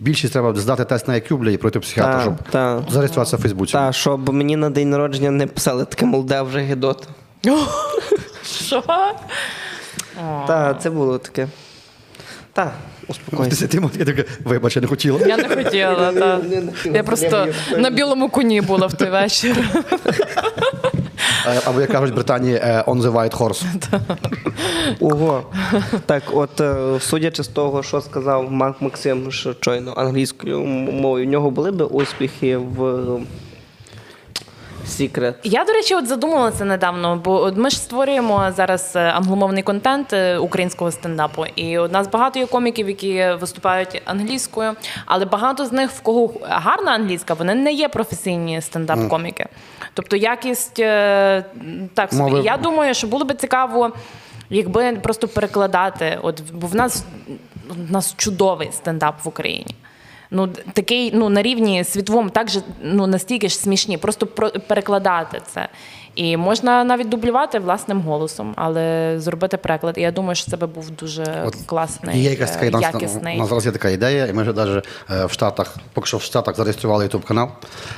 більшість треба здати тест на IQ, бля, і пройти психіатра, щоб та. зареєструватися в Фейсбуці. Та, щоб мені на день народження не писали таке молоде вже гідот. Що? Так, це було таке. Так, В успокойся. 10 минут я така, вибач, я не хотіла. Я не хотіла. Та. Хотіла. Я просто на білому коні була в той вечір. Або як кажуть в Британії, е, on the white horse. Ого. Так, от е, судячи з того, що сказав Мак Максим що щойно англійською мовою, в нього були б успіхи в Secret. Я, до речі, от задумалася недавно, бо от ми ж створюємо зараз е, англомовний контент е, українського стендапу. І у нас багато є коміків, які виступають англійською, але багато з них, в кого гарна англійська, вони не є професійні стендап-коміки. Тобто якість е, так собі. Я думаю, що було би цікаво, якби просто перекладати. От бо в нас в нас чудовий стендап в Україні. Ну, такий ну, на рівні світовому, так же ну, настільки ж смішні, просто про, перекладати це. І можна навіть дублювати власним голосом, але зробити переклад. І я думаю, що це би був дуже класний, є якась така е, якісний. у нас зараз є така ідея, і ми вже навіть в Штатах, поки що в Штатах зареєстрували YouTube канал.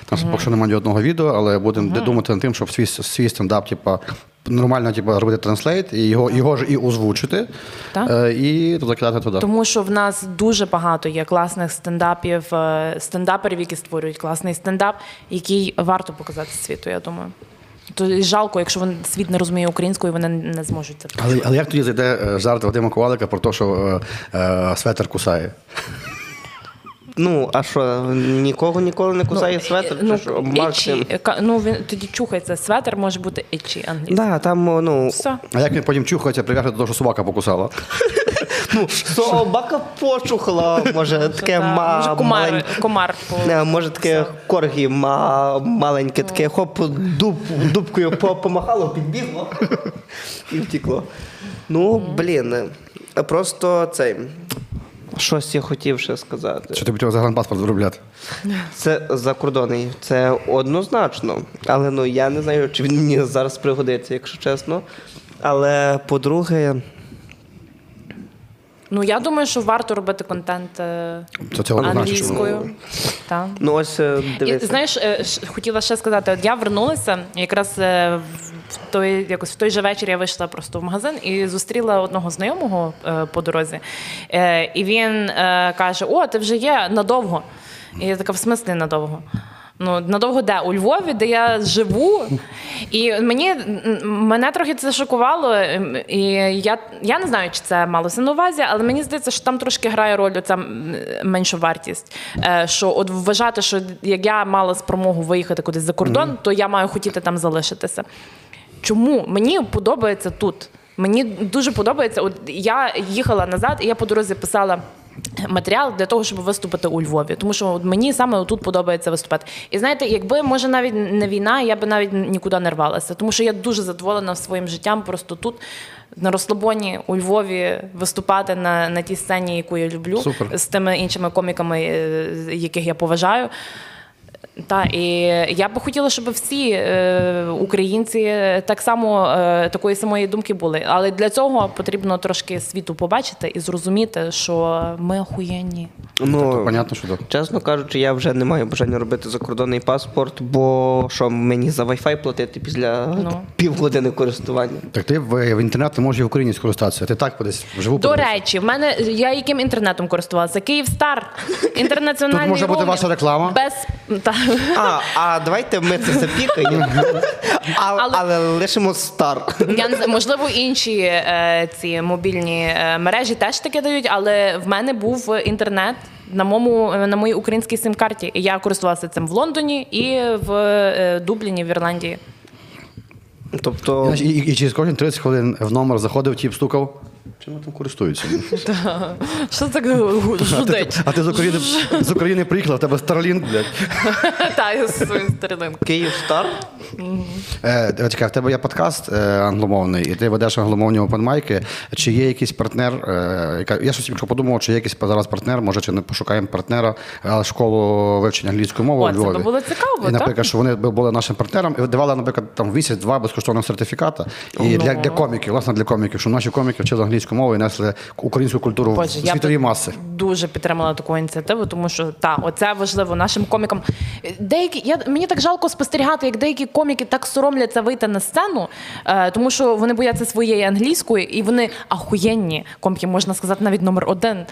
Там поки що немає ні одного відео, але будемо думати над тим, щоб свій, свій стендап, типа. Нормально типу, робити translate і його, його ж і озвучити, Так. е, і закидати туди. Тому що в нас дуже багато є класних стендапів, е, стендаперів, які створюють класний стендап, який варто показати світу, я думаю. То і жалко, якщо він світ не розуміє українською, вони не зможуть це Але, але як тоді зайде е, жарт Вадима Ковалика про те, що е, е, светер кусає? Ну, а що, нікого ніколи не кусає светр? Ну, чи що? Максим. ічі, ну він тоді чухається. Светер може бути ічі англійський. Да, там, ну, Все. А як він потім чухається, прив'яже до того, що собака покусала? Собака почухала, може, таке ма, може, комар, може таке коргі ма, маленьке, таке хоп, дубкою помахало, підбігло і втекло. Ну, блін, е, просто цей. Щось я хотів ще сказати. Що тобі треба загранпаспорт виробляти? Це закордонний, це однозначно. Але ну я не знаю, чи він мені зараз пригодиться, якщо чесно. Але по-друге, Ну я думаю, що варто робити контент е, англійською. Ну ось е, І, знаєш, е, хотіла ще сказати, от я вернулася якраз в той, якось в той же вечір я вийшла просто в магазин і зустріла одного знайомого по дорозі. І він каже: О, ти вже є надовго. І я така, в смислі надовго. Ну, надовго де? У Львові, де я живу. І мені мене трохи це шокувало. ем, І я, я не знаю, чи це малося на увазі, але мені здається, що там трошки грає роль оця меншовартість. Е, Що от вважати, що як я мала спромогу виїхати кудись за кордон, то я маю хотіти там залишитися. Чому? Мені подобається тут. Мені дуже подобається. От я їхала назад, і я по дорозі писала. Матеріал для того, щоб виступити у Львові, тому що мені саме тут подобається виступати. І знаєте, якби може навіть не війна, я би навіть нікуди не рвалася, тому що я дуже задоволена своїм життям. Просто тут на розслабоні у Львові виступати на, на тій сцені, яку я люблю, Супер. з тими іншими коміками, е, яких я поважаю. Та і я би хотіла, щоб всі е, українці так само е, такої самої думки були. Але для цього потрібно трошки світу побачити і зрозуміти, що ми охуєнні. Ну, Понятно, що так. чесно кажучи, я вже не маю бажання робити закордонний паспорт, бо що мені за Wi-Fi платити після Ну. півгодини користування. Так ти в, в інтернет не можеш і в Україні скористатися. Ти так подесь вживу До подивишся. речі, в мене я яким інтернетом користувалася? Київстар, інтернаціональний Тут може бути ваша реклама? Без та. А, а давайте ми це запікаємо, Але- але лишимо стар. Я не знаю, можливо, інші е, ці мобільні е, мережі теж таке дають, але в мене був інтернет на моєму на моїй українській сим-карті. І я користувалася цим в Лондоні і в е, Дубліні в Ірландії. Тобто, І, і, і через кожні 30 хвилин в номер заходив, тіп стукав. Чим там користуються? Що так жудить? а ти з України з України приїхала, в тебе Starlink, блядь. Та я з своїм старининкою. Київ стар. Е, чекай, в тебе є подкаст е, англомовний, і ти ведеш англомовні опенмайки. Чи є якийсь партнер? Е, я щось тільки подумав, чи є якийсь зараз партнер, може, чи не пошукаємо партнера, школу вивчення англійської мови О, це було цікаво, І, наприклад, що вони були нашим партнером і давали, наприклад, там місяць-два безкоштовного сертифіката. І для, для коміків, власне, для коміків, щоб наші коміки вчили англійську мову і несли українську культуру Боже, я світові маси. дуже підтримала таку ініціативу, тому що та, оце важливо нашим комікам. Деякі я мені так жалко спостерігати, як деякі коміки так соромляться вийти на сцену, е, тому що вони бояться своєї англійської, і вони ахуєнні коміки, можна сказати, навіть номер один.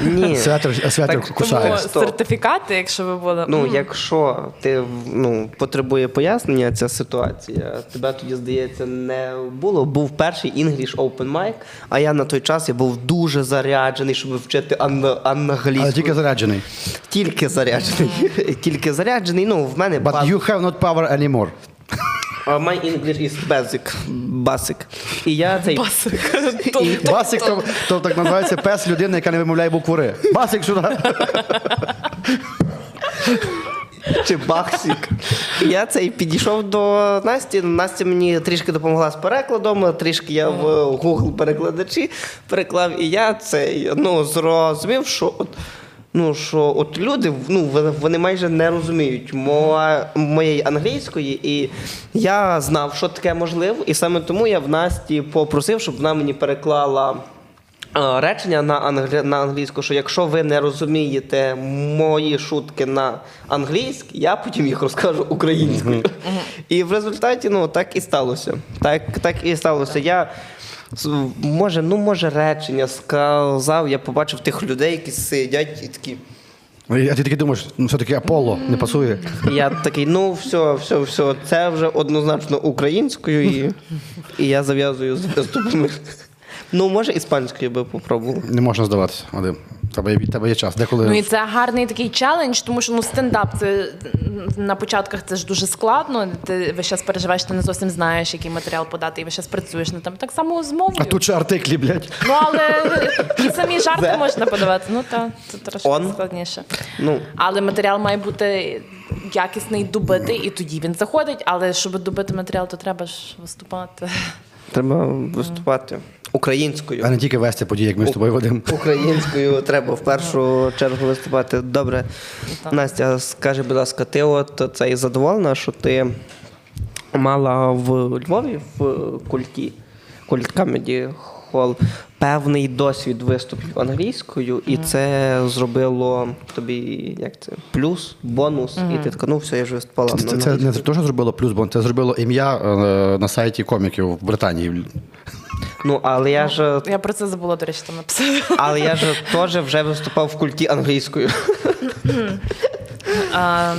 Ні. Святер, святер Так, кусає. Тому Стоп. сертифікати, якщо ви були. Ну, якщо ти ну, потребує пояснення ця ситуація, тебе тоді, здається, не було. Був перший English Open Mic, а я на той час я був дуже заряджений, щоб вчити ан- англійську. Але тільки заряджений. Тільки заряджений. Тільки заряджений. Ну, в мене But баз- you have not power anymore. Uh, my English is basic. Basic. І я цей Басик. І- Басик то, то так називається пес людини, яка не вимовляє букву Р. Басик сюди. Чи Бахсік. Я цей підійшов до Насті. Настя мені трішки допомогла з перекладом, трішки я в Google перекладачі переклав, і я цей ну, зрозумів, що от. Ну, що от люди, ну, вони, майже не розуміють моя, моєї англійської, і я знав, що таке можливо, і саме тому я в Насті попросив, щоб вона мені переклала речення на, англі... на англійську, що якщо ви не розумієте мої шутки на англійській, я потім їх розкажу українською. І в результаті ну, так і сталося. Так, так і сталося. Я може, ну, може, речення сказав, я побачив тих людей, які сидять і такі. А ти такий думаєш, ну все-таки Аполло не пасує. Я такий, ну все, все, все, це вже однозначно українською, і, і я зав'язую з виступами. Ну, може, іспанською би попробував. Не можна здаватися, Вадим. Тебе є, тебе є час. Деколи Ну і це гарний такий челендж, тому що ну стендап це на початках це ж дуже складно. Ти весь час переживаєш, ти не зовсім знаєш, який матеріал подати, і весь час працюєш над тим. Так само з мовою. а тут ще артиклі, блядь. Ну але і самі жарти можна подавати. Ну та це трошки Он? складніше. Ну. Але матеріал має бути якісний, добитий, і тоді він заходить. Але щоб добити матеріал, то треба ж виступати. Треба виступати українською. А не тільки вести події, як ми з тобою Вадим. Українською треба в першу чергу виступати. Добре. Настя, скажи, будь ласка, ти от цей задоволена, що ти мала в Львові в культі, культ Comedy Hall, певний досвід виступів англійською, і це зробило тобі як це плюс, бонус, і ти така, ну все, я вже виступала. Це, на це, це не те, що зробило плюс, бо це зробило ім'я е, на сайті коміків в Британії. Ну, але я ж Я про це забула, до речі, там написати. але я ж теж вже виступав в культі англійською. Ем,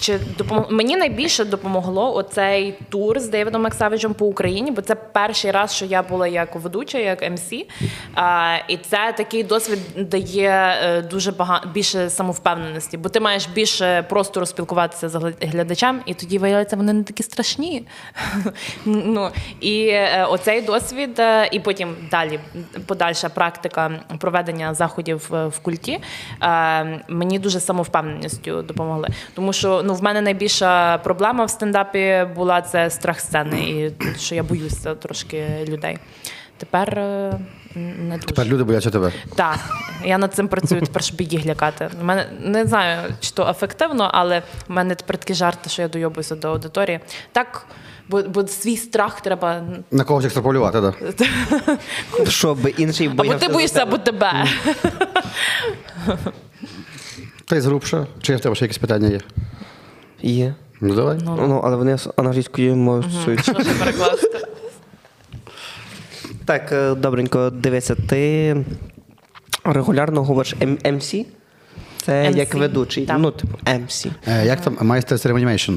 чи допомог... Мені найбільше допомогло оцей тур з Дейвідом Максавіджем по Україні, бо це перший раз, що я була як ведуча, як МС. І це такий досвід дає е, дуже багато більше самовпевненості, бо ти маєш більше простору спілкуватися з глядачем, і тоді виявляється, вони не такі страшні. ну, і е, оцей досвід, е, і потім далі подальша практика проведення заходів е, в культі е, мені дуже самовпевненістю допомогли. Тому що ну, в мене найбільша проблема в стендапі була це страх сцени, і що я боюся трошки людей. Тепер е, не дуже. Тепер люди бояться тебе. Так, я над цим працюю тепер, щоб їх лякати. У мене не знаю, чи то ефективно, але в мене тепер такі жарти, що я дойобуюся до аудиторії. Так, бо, бо свій страх треба. На когось екстраполювати, так. Да. Щоб інший Або ти боїшся, або тебе. Та й зрубша. Чи в тебе ще якісь питання є? Є. Ну давай. Ну, але вони з англійською мовою стосуються. Що ще перекласти? Так, е, добренько, дивися, ти регулярно говориш MC? Це MC, як ведучий. так. Ну, типу, MC. Е, як там майстер церемонімейшн?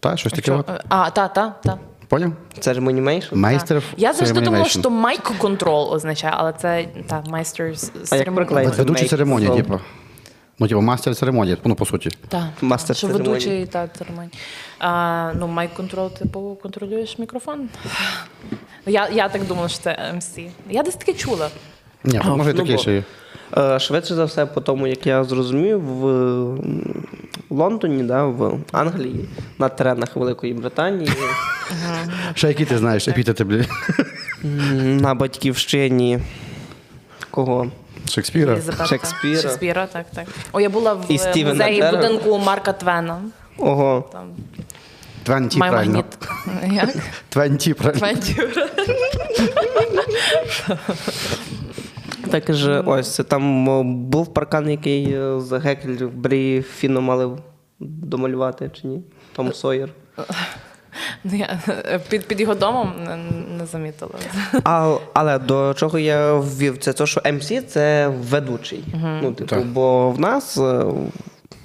Так, щось таке? От? А, та, та, та. Поняв? Це ж Monimation? Майстер Я завжди думала, що майк контрол означає, але це та майстер з- А як перекладається? Ведучий Make церемонії, типу. Ну, типу, мастер церемонії, ну, по суті. Так, Мастер що церемонії. ведучий та церемонії. А, ну, майк контрол, типу, контролюєш мікрофон. Я, я так думала, що це MC. Я десь таке чула. Ні, може і Ну, таке бо, ще є. е, Швидше за все, по тому, як я зрозумів, в м, Лондоні, да, в Англії, на теренах Великої Британії, Ще які ти знаєш, епітети, блін. м, на батьківщині кого? Шекспіра. Шекспіра. Шекспіра, так, так. О, я була в І Стівена музеї Терра. будинку Марка Твена. Ого. Там Твенті, май правильно. магніт. Як? Твенті, правильно. Твентюра. Так же, ось там був паркан, який е, з Гекельбрі Фіно мали домалювати, чи ні? Том Сойер. Ну, я під, під його домом не, не замітила. А, але до чого я ввів? Це те, що МС це ведучий. Ну, типу, Так. бо в нас, е,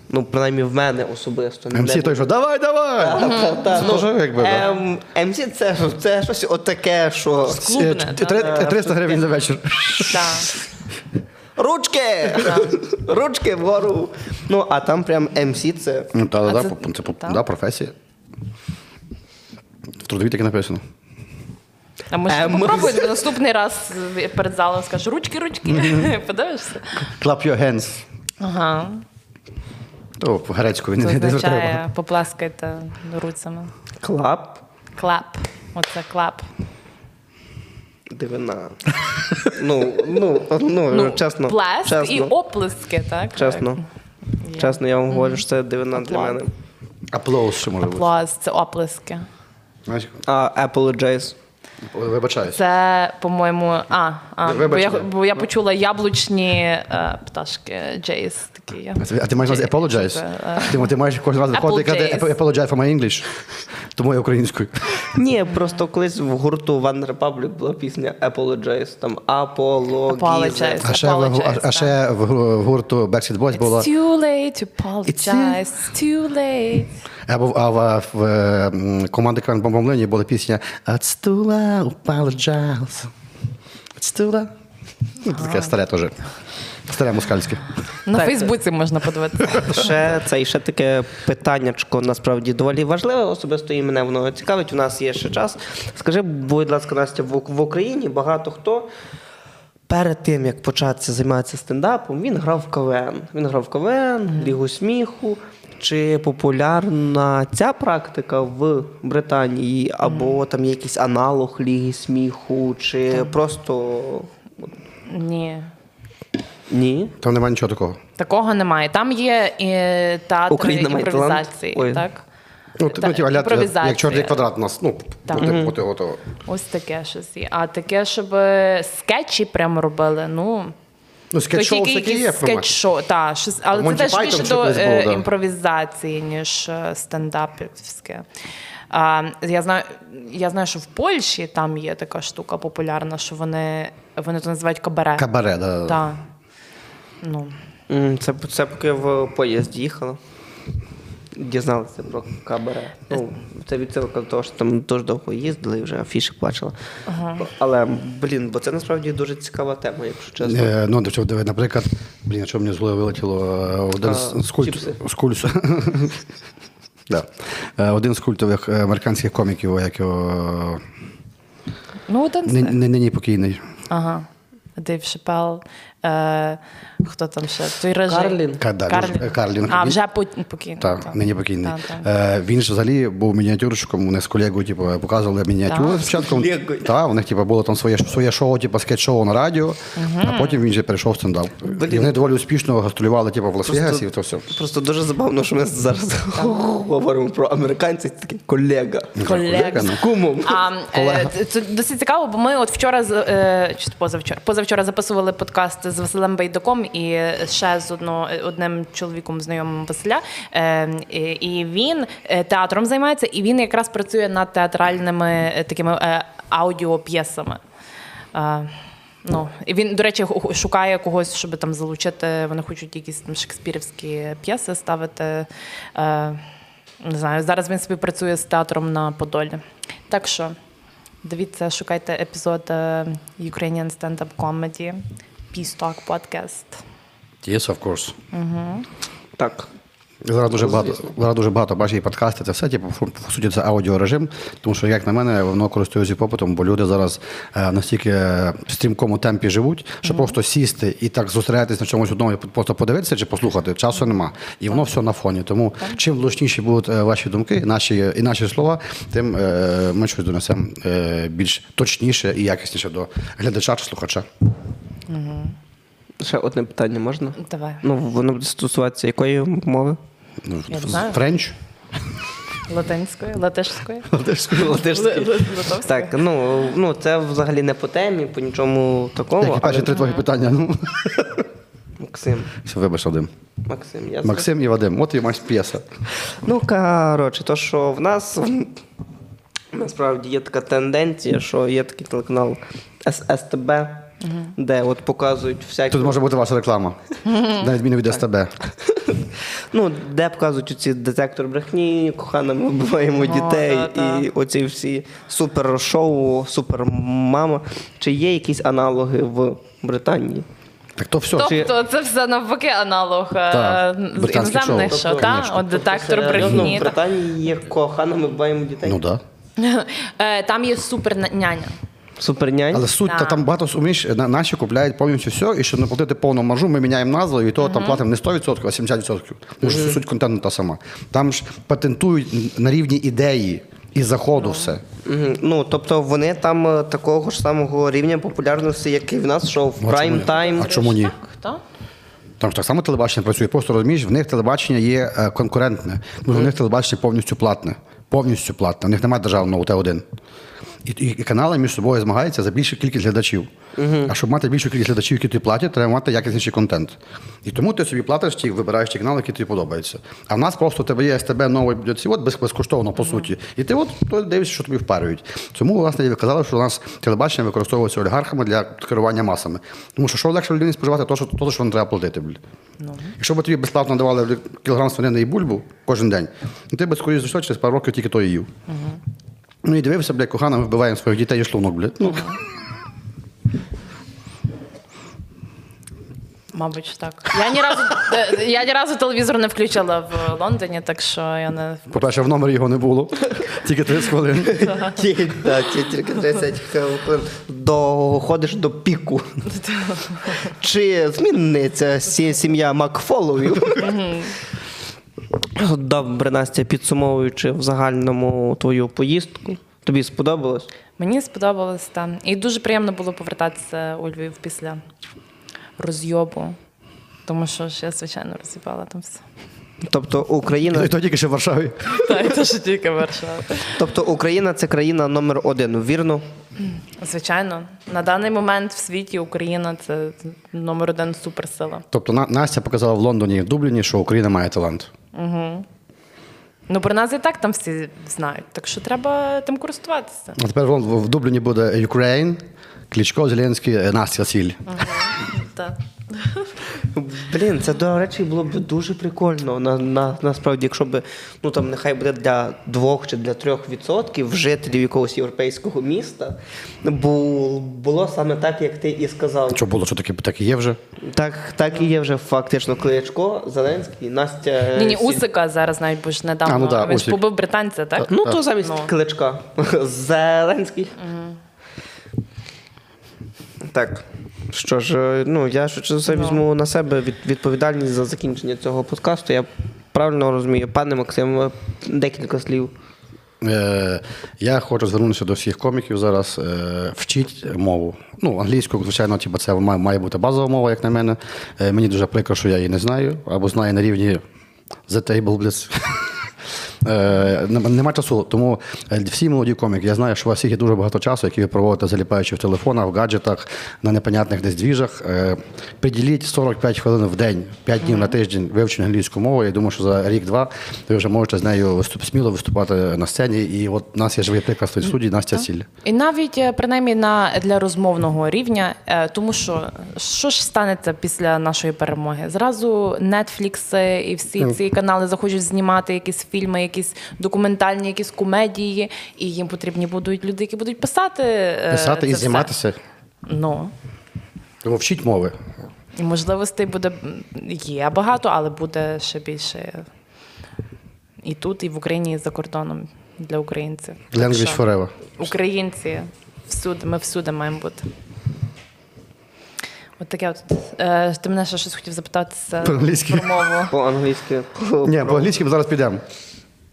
ну, принаймні в мене особисто. МС той, що давай, давай! Та, та, Це ну, теж якби, да. ем, МС це, це щось отаке, що Клубне, Е, да. три- 300 гривень за вечір. Ручки! Ручки вгору. Ну, а там прям МС це. Ну, та, А да, це- професія. В трудовій таке написано. А може попробуй наступний раз перед залом скажеш ручки, ручки. Подивишся? Clap your hands. Ага. То грецькою Це не, не треба. означає поплескайте руцями. Clap. Clap. Оце clap. Дивина. Ну, ну, ну, чесно. плеск чесно, і оплески, так? чесно. Чесно, я вам говорю, що це дивина для Applaud. мене. Applause ще може бути. Applause, це оплески. Знаєш, А apologize. Вибачаюсь. Це, по-моєму, а, а бо, я, бо я почула яблучні е, пташки, jays такі. А ти- А ти маєш назвати apologize? Це, е, Ти, ти маєш кожен раз виходити і казати apologize for my English. Тому я українською. Ні, просто колись в гурту One Republic була пісня Apologize, там Apologize. Apologize. А ще, в, а, а ще в, гурту Backstreet Boys було. It's too late to apologize. It's too late. Або а в, в, м, команди Кран Бомбомлині була пісня It's too late, apologize. It's too late. Ну, Таке старе теж. Старе москальське. На Так. Фейсбуці можна подивитися. Ще це і ще таке питаннячко насправді доволі важливе. Особисто і мене воно цікавить. У нас є ще час. Скажи, будь ласка, Настя, в, в Україні багато хто. Перед тим, як початися займатися стендапом, він грав в КВН. Він грав в КВН, Лігу сміху. Чи популярна ця практика в Британії, або там є якийсь аналог Ліги сміху, чи просто Ні. ні? Там немає нічого такого. Такого немає. Там є і театр Україна імпровізації. Ой. Так? Ну, ти, Та- ну, ті, аля, імпровізація. як чорний квадрат у нас, ну, Так. бути, бути готово. Ось таке щось є. А таке, щоб скетчі прямо робили, ну. Ну, скетч-шоу тільки таке є, скетч-шоу, та, щось, але Монті це теж більше до е, да. імпровізації, ніж е, стендапівське. А, я, знаю, я знаю, що в Польщі там є така штука популярна, що вони, вони то називають кабаре. Кабаре, да. Так. Ну, Це, це поки в поїзд їхала. Дізналися про кабаре. Ну, це відсилка до того, що там дуже довго їздили і вже афішик бачила. Але, блін, бо це насправді дуже цікава тема, якщо чесно. Е, Ну, до чого, диви, наприклад, блін, що мені з голови вилетіло е, один з, А, з культ, з культ, да. Е, один з культових американських коміків, як його Ну, один з них. нині покійний. Ага. Дейв Шепел. Е, хто там ще? Той Джордж. Карлін. Ка- да, Карлін. Карлін. А, Він- вже по- покійний. Так, нині покійний. Так, так. Е, він ж взагалі був мініатюрщиком, вони з колегою типу, показували мініатюри Так. спочатку. колегою. Так, у них типу, було там своє, своє шоу, типу, скетч-шоу на радіо, а потім він же перейшов в стендап. І вони доволі успішно гастролювали типу, в Лас-Вегасі і то все. Просто дуже забавно, що ми зараз говоримо про американців, це такий колега. Колега. ну. З кумом. А, е, це досить цікаво, бо ми от вчора з- е, чи позавчора, позавчора записували подкаст з Василем Байдаком і ще з одно, одним чоловіком знайомим Василя. Е, і, він е, театром займається, і він якраз працює над театральними е, такими е, аудіоп'єсами. Ну, і він, до речі, шукає когось, щоб там залучити. Вони хочуть якісь там шекспірівські п'єси ставити. Не знаю, зараз він співпрацює з театром на Подолі. Так що дивіться, шукайте епізод Ukrainian Stand-Up Comedy Peace Talk Podcast. Yes, of course. Так. Зараз дуже багато, зараз дуже багато бачить і подкасти, це все, типу, по- суті, це аудіорежим, тому що, як на мене, воно користується попитом, бо люди зараз е, настільки в стрімкому темпі живуть, що просто сісти і так зосередитись на чомусь одному, і просто подивитися чи послухати, часу нема. І воно все на фоні. Тому чим влучніші будуть е, ваші думки, наші, і наші слова, тим е, ми щось донесемо е, більш точніше і якісніше до глядача чи слухача. Ще одне питання можна? Давай. Ну, воно буде стосуватися якої мови? Ну, Я знаю. Френч. Латинською, латишською. Латишською. Латишською. Так, ну, ну це взагалі не по темі, по нічому такому. Які перші але- три твої питання? Ну, Максим. все, вибач, Вадим. Максим, я Максим і Вадим, от і маєш п'єса. Ну, коротше, то, що в нас насправді є така тенденція, що є такий телеканал С- СТБ, де от показують всякі. Тут може бути ваша реклама. На відміну від СТБ. Ну, де показують оці детектор брехні, кохана, ми вбиваємо дітей да, да. і оці всі супер-шоу, супер-мама. Чи є якісь аналоги в Британії? Так то все. Тобто це все навпаки аналог е, Так, з іноземних шоу. шоу, Тобто, конечно. От детектор Серйозно, брехні. в Британії є кохана, ми вбиваємо дітей. Ну так. Е, Там є супер няня. Супернянь. Але суть, та Так. там багато суміш, на- наші купляють повністю все, і щоб не платити повну маржу, ми міняємо назву, і того там платимо не 100%, а 70%. Тому що суть контенту та сама. Там ж патентують на рівні ідеї і заходу все. Мгм. Ну, тобто вони там е, такого ж самого рівня популярності, як і в нас шоу в Ну, а чому прайм ні? тайм. А чому ні? Там ж так само телебачення працює, просто розумієш, в них телебачення є е, конкурентне, що в них телебачення повністю платне. Повністю платне. У них немає державного УТ-1. І, і, і канали між собою змагаються за більшу кількість глядачів. А щоб мати більшу кількість глядачів, які тобі платять, треба мати якісніший контент. І тому ти собі платиш ті, вибираєш ті канали, які тобі подобаються. А в нас просто у тебе є СТБ новий от без, безкоштовно, по суті. І ти от то дивишся, що тобі впарюють. Тому, власне, казали, що у нас телебачення використовується олігархами для керування масами. Тому що що легше людині споживати, то, що, то, що не треба платити. Блін. Якщо б тобі безплатно давали кілограм свинини і бульбу кожен день, ну ти б скоріше за все через пару років тільки то і їв. Ну і дивився, блядь, кохана, ми вбиваємо своїх дітей і шлунок, блядь. Ну, Мабуть, так. Я ні разу е, я ні разу телевізор не включила в Лондоні, так що я не по-перше, в номері його не було. Тільки 30 хвилин. Ті- Тільки 30 хвилин доходиш до піку. Чи зміниться сім'я Макфоловів? Добре, Настя, підсумовуючи в загальному твою поїздку, тобі сподобалось? мені сподобалось там. І дуже приємно було повертатися у Львів після розйобу. Тому що ж я, звичайно, роз'їбала там все. Тобто Україна, І то тільки ще в Варшаві. Так, це ж тільки Варшава. тобто Україна це країна номер один, вірно? Звичайно, на даний момент в світі Україна це номер один суперсила. Тобто На- Настя показала в Лондоні і в Дубліні, що Україна має талант. Ну, про нас і так там всі знають, так що треба тим користуватися. А тепер в Дубліні буде Ukraine, Кличко, Зеленський, Настя Сіль. Так. Блін, це до речі було б дуже прикольно. На, на, насправді, якщо б ну там нехай буде для двох чи для трьох відсотків жителів якогось європейського міста, бу, було саме так, як ти і сказав. Що було, що таке, так і є вже. Так, так і є вже фактично Кличко, Зеленський, Настя. Ні, ні, Усика зараз навіть бо ж недавно. А, ну да, він ж Усик. побив британця, так? Ну, то замість Ну. Кличка. Зеленський. Так. Що ж, е, ну я швидше за все візьму на себе відповідальність за закінчення цього подкасту. Я правильно розумію. Пане Максим, е, декілька слів. Е, я хочу звернутися до всіх коміків зараз. Е, вчіть мову. Ну, англійську, звичайно, типу, це має, має бути базова мова, як на мене. Е, мені дуже прикро, що я її не знаю, або знаю на рівні The Table Blitz. Е, нема- часу, тому е, всі молоді коміки, я знаю, що у вас всіх є дуже багато часу, який ви проводите заліпаючи в телефонах, в гаджетах, на непонятних десь двіжах. Е, Приділіть 45 хвилин в день, 5 днів на тиждень вивчення англійської мови. Я думаю, що за рік-два ви вже можете з нею виступ, сміло виступати на сцені. І от у нас є живий приклад в студії Настя Сіль. І навіть е, принаймні на для розмовного рівня, е, тому що що ж станеться після нашої перемоги? Зразу Netflix і всі ці канали захочуть знімати якісь фільми, якісь документальні, якісь комедії, і їм потрібні будуть люди, які будуть писати е, Писати і це все. зніматися. Ну Тому вчіть мови. і можливостей буде є багато, але буде ще більше і тут, і в Україні, і за кордоном для українців. Так Language що forever. Українці всюди, ми всюди маємо бути. От таке от. Е, ти мене ще щось хотів запитати По-англійськи. про мову. По-англійськи. Ні, по-англійськи ми зараз підемо.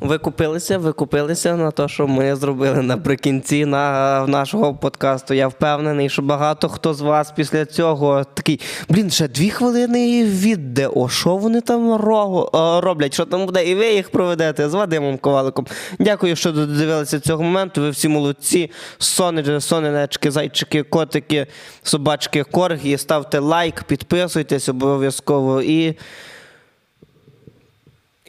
Ви купилися, ви купилися на те, що ми зробили наприкінці на нашого подкасту. Я впевнений, що багато хто з вас після цього такий, блін, ще дві хвилини і відео. Що вони там е, роблять? Що там буде? І ви їх проведете з Вадимом Коваликом. Дякую, що додивилися цього моменту. Ви всі молодці. Сони, сонечки, зайчики, котики, собачки, корги. Ставте лайк, підписуйтесь обов'язково і.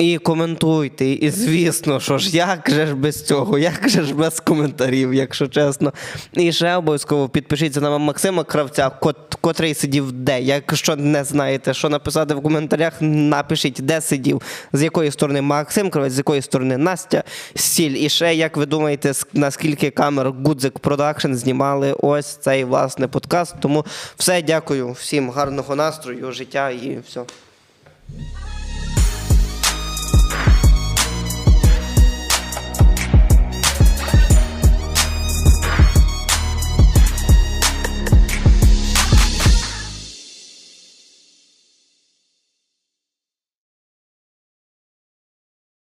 І коментуйте. І звісно, що ж, як же ж без цього, як же ж без коментарів, якщо чесно. І ще обов'язково підпишіться на Максима Кравця, кот, котрий сидів де. Якщо не знаєте, що написати в коментарях, напишіть, де сидів, з якої сторони Максим Кравець, з якої сторони Настя Сіль. І ще, як ви думаєте, наскільки камер Гудзик Продакшн знімали ось цей власне подкаст. Тому все, дякую всім гарного настрою, життя і все.